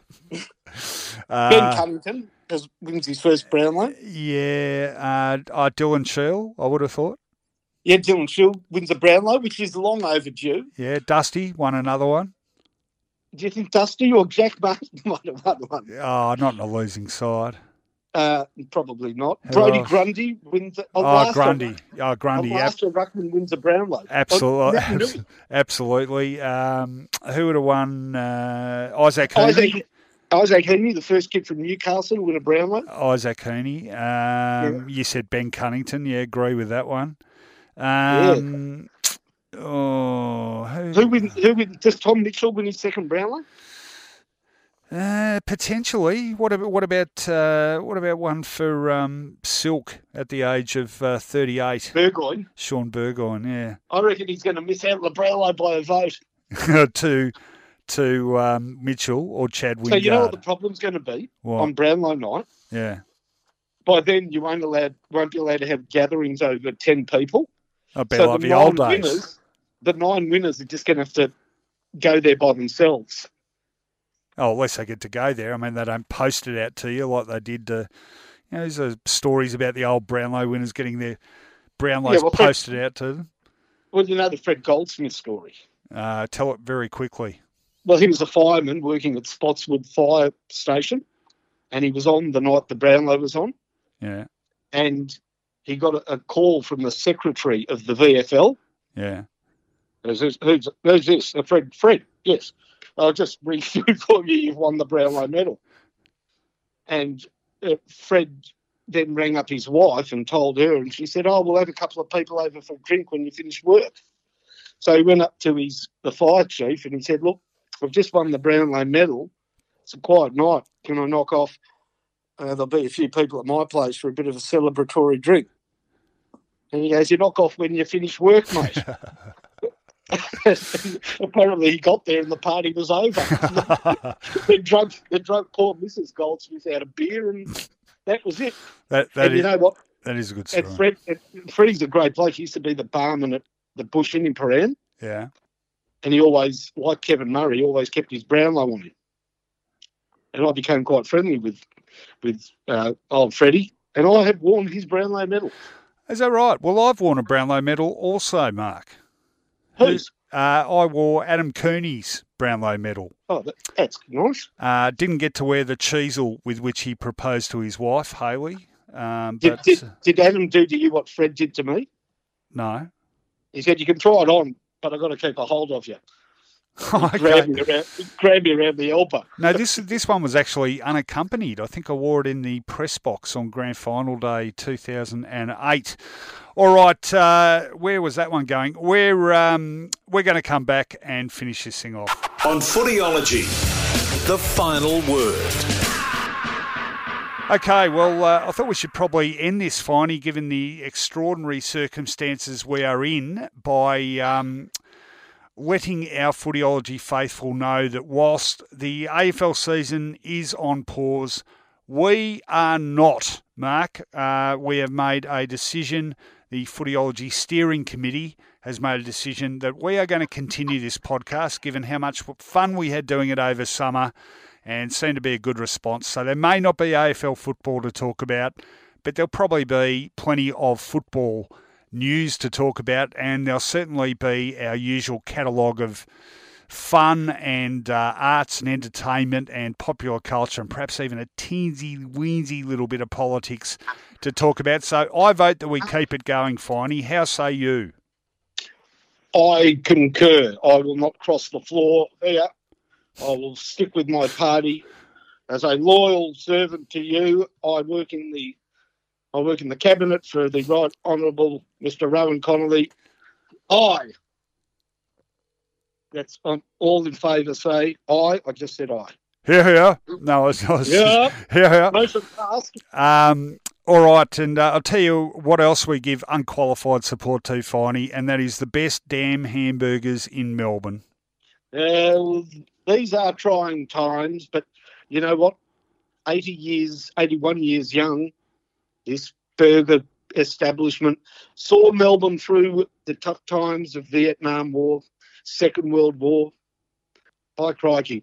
Speaker 3: Ben
Speaker 2: uh,
Speaker 3: Cunnington has, wins his first Brownlow.
Speaker 2: yeah, uh, uh, Dylan Shiel, I would have thought.
Speaker 3: Yeah, Dylan Shiel wins a Brownlow, which is long overdue.
Speaker 2: Yeah, Dusty won another one.
Speaker 3: Do you think Dusty or Jack Martin might have won one?
Speaker 2: Oh, not on the losing side.
Speaker 3: Uh, probably not.
Speaker 2: Who
Speaker 3: Brodie
Speaker 2: else?
Speaker 3: Grundy wins. A,
Speaker 2: Oh, Grundy. Oh, Grundy. Ab-
Speaker 3: Alaska Ruckman wins a Brownlow.
Speaker 2: absolutely.
Speaker 3: Oh,
Speaker 2: absolutely. Um, who would have won? Uh, Isaac Heaney.
Speaker 3: Isaac, Isaac Heaney, the first kid from Newcastle, win a Brownlow.
Speaker 2: Isaac Heaney. Um, You said Ben Cunnington. Yeah, agree with that one. Um, Oh, who,
Speaker 3: Who win? Who win? Does Tom Mitchell win his second Brownlow?
Speaker 2: Uh, potentially. What about what about uh, what about one for um, Silk at the age of uh, thirty-eight?
Speaker 3: Burgoyne.
Speaker 2: Shaun Burgoyne, Yeah.
Speaker 3: I reckon he's going to miss out Brownlow by a vote.
Speaker 2: to to um, Mitchell or Chad Wingard.
Speaker 3: So you know what the problem's going to be
Speaker 2: What?
Speaker 3: on Brownlow night?
Speaker 2: yeah,
Speaker 3: By then, you won't allowed won't be allowed to have gatherings over ten people.
Speaker 2: Bet
Speaker 3: so
Speaker 2: like
Speaker 3: the
Speaker 2: the old
Speaker 3: nine
Speaker 2: days.
Speaker 3: winners, the nine winners are just going to have to go there by themselves.
Speaker 2: Oh, at least they get to go there. I mean, they don't post it out to you like they did. To, you know, there's uh, stories about the old Brownlow winners getting their Brownlows
Speaker 3: Yeah, well, Fred-
Speaker 2: posted out to them.
Speaker 3: Well, you know the Fred Goldsmith story.
Speaker 2: Uh, tell it very quickly.
Speaker 3: Well, he was a fireman working at Spotswood Fire Station, and he was on the night the Brownlow was on,
Speaker 2: Yeah,
Speaker 3: and he got a, a call from the secretary of the VFL.
Speaker 2: yeah.
Speaker 3: Who's this? Who's, who's this? Uh, Fred. Fred. Yes. I'll just read through for you. You've won the Brownlow medal. And uh, Fred then rang up his wife and told her, and she said, "Oh, we'll have a couple of people over for a drink when you finish work." So he went up to his the fire chief and he said, "Look, I've just won the Brownlow medal. It's a quiet night. Can I knock off? Uh, there'll be a few people at my place for a bit of a celebratory drink." And he goes, "You knock off when you finish work, mate." Apparently, he got there and the party was over. they drunk, they drunk poor Mrs. Goldsmith out of beer, and that was it.
Speaker 2: that that
Speaker 3: and you know what?
Speaker 2: that is a good
Speaker 3: And
Speaker 2: story.
Speaker 3: Fred, and Freddie's a great bloke. He used to be the barman at the Bush Inn in Prahran,
Speaker 2: Yeah.
Speaker 3: and he always, like Kevin Murray, always kept his Brownlow on him. And I became quite friendly with with uh, old Freddie, and I have worn his Brownlow medal.
Speaker 2: Is that right? Well, I've worn a Brownlow medal also, Mark.
Speaker 3: Who's?
Speaker 2: Uh, I wore Adam Cooney's Brownlow medal.
Speaker 3: Oh, that's nice.
Speaker 2: Uh, didn't get to wear the Cheezel with which he proposed to his wife, Haley. Um,
Speaker 3: Did,
Speaker 2: but
Speaker 3: did, did Adam do to you what Fred did to me?
Speaker 2: no.
Speaker 3: He said, You can try it on, but I've got to keep a hold of you.
Speaker 2: Oh,
Speaker 3: Grab
Speaker 2: okay.
Speaker 3: me around, grab around the elbow.
Speaker 2: No, this this one was actually unaccompanied. I think I wore it in the press box on Grand Final Day 2008. All right, uh, where was that one going? We're um, we're going to come back and finish this thing off.
Speaker 1: On Footyology, the final word.
Speaker 2: Okay, well, uh, I thought we should probably end this, Finey, given the extraordinary circumstances we are in, by um, letting our footyology faithful know that whilst the AFL season is on pause, we are not, Mark. Uh, we have made a decision. The Footyology Steering Committee has made a decision that we are going to continue this podcast, given how much fun we had doing it over summer and seemed to be a good response. So there may not be AFL football to talk about, but there'll probably be plenty of football news to talk about, and there'll certainly be our usual catalogue of fun and uh, arts and entertainment and popular culture, and perhaps even a teensy weensy little bit of politics to talk about. So I vote that we keep it going, Finey. How say you?
Speaker 3: I concur. I will not cross the floor here. I will stick with my party. As a loyal servant to you, I work in the I work in the cabinet for the Right Honourable Mr. Rohan Connolly. I. That's um, all in favour. Say I. I just said I.
Speaker 2: Here, here. No, I was,
Speaker 3: Yeah.
Speaker 2: here, here.
Speaker 3: Motion passed.
Speaker 2: Um, all right, and uh, I'll tell you what else we give unqualified support to, Finey, and that is the best damn hamburgers in Melbourne.
Speaker 3: Uh, these are trying times, but you know what? 80 years, 81 years young, this burger establishment saw Melbourne through the tough times of Vietnam War, Second World War. By crikey.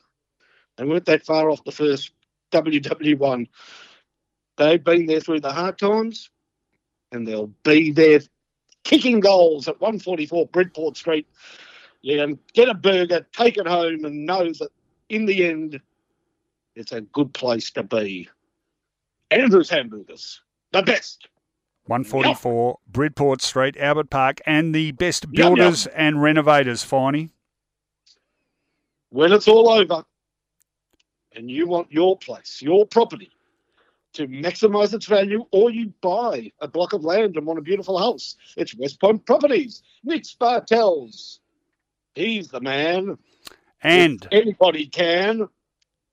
Speaker 3: They weren't that far off the first WW1. They've been there through the hard times, and they'll be there kicking goals at 144 Bridport Street you can get a burger, take it home, and know that in the end, it's a good place to be. Andrew's Hamburgers, the best.
Speaker 2: 144 Bridport Street, Albert Park, and the best builders and renovators, Finey.
Speaker 3: When it's all over, and you want your place, your property, to maximise its value, or you buy a block of land and want a beautiful house, it's West Point Properties. Nick Spartels. He's the man.
Speaker 2: And
Speaker 3: Anybody can.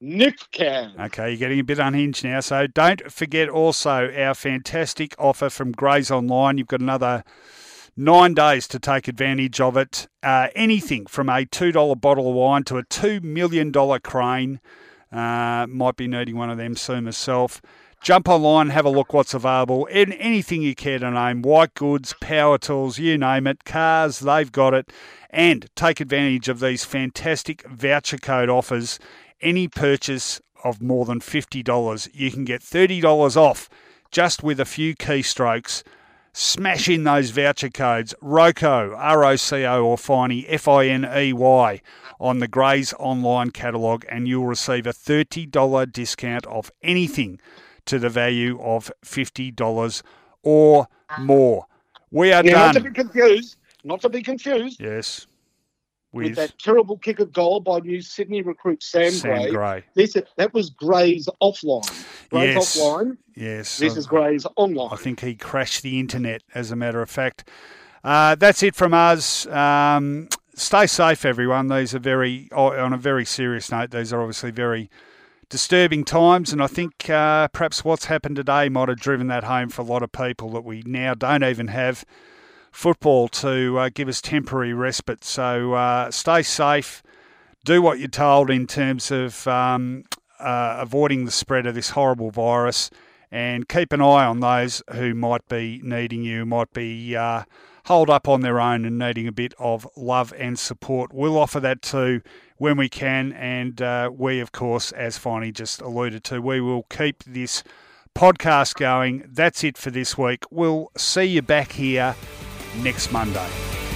Speaker 3: Nick can.
Speaker 2: Okay, you're getting a bit unhinged now. So don't forget also our fantastic offer from Grays Online. You've got another nine days to take advantage of it. Uh, anything from a $2 bottle of wine to a $2 million crane. Uh, might be needing one of them soon myself. Jump online, have a look what's available. And anything you care to name, white goods, power tools, you name it, cars, they've got it. And take advantage of these fantastic voucher code offers. Any purchase of more than $50, you can get $30 off just with a few keystrokes. Smash in those voucher codes ROCO, R O C O, or Finey, F I N E Y, on the Grays online catalogue, and you'll receive a $30 discount off anything to the value of $50 or more. We are
Speaker 3: Now, not to be confused, not to be confused
Speaker 2: Yes.
Speaker 3: With,
Speaker 2: With,
Speaker 3: that terrible kick of goal by new Sydney recruit Sam,
Speaker 2: Sam
Speaker 3: Gray.
Speaker 2: Gray.
Speaker 3: This that was Gray's offline. Gray's
Speaker 2: Yes.
Speaker 3: offline.
Speaker 2: Yes.
Speaker 3: This is Gray's online.
Speaker 2: I think he crashed the internet, as a matter of fact. Uh, that's it from us. Um, stay safe, everyone. These are very, on a very serious note, these are obviously very disturbing times, and I think uh, perhaps what's happened today might have driven that home for a lot of people that we now don't even have football to uh, give us temporary respite. So uh, stay safe. Do what you're told in terms of um, uh, avoiding the spread of this horrible virus, and keep an eye on those who might be needing you, might be uh, holed up on their own and needing a bit of love and support. We'll offer that too when we can, and uh, we, of course, as Finey just alluded to, we will keep this podcast going. That's it for this week. We'll see you back here next Monday.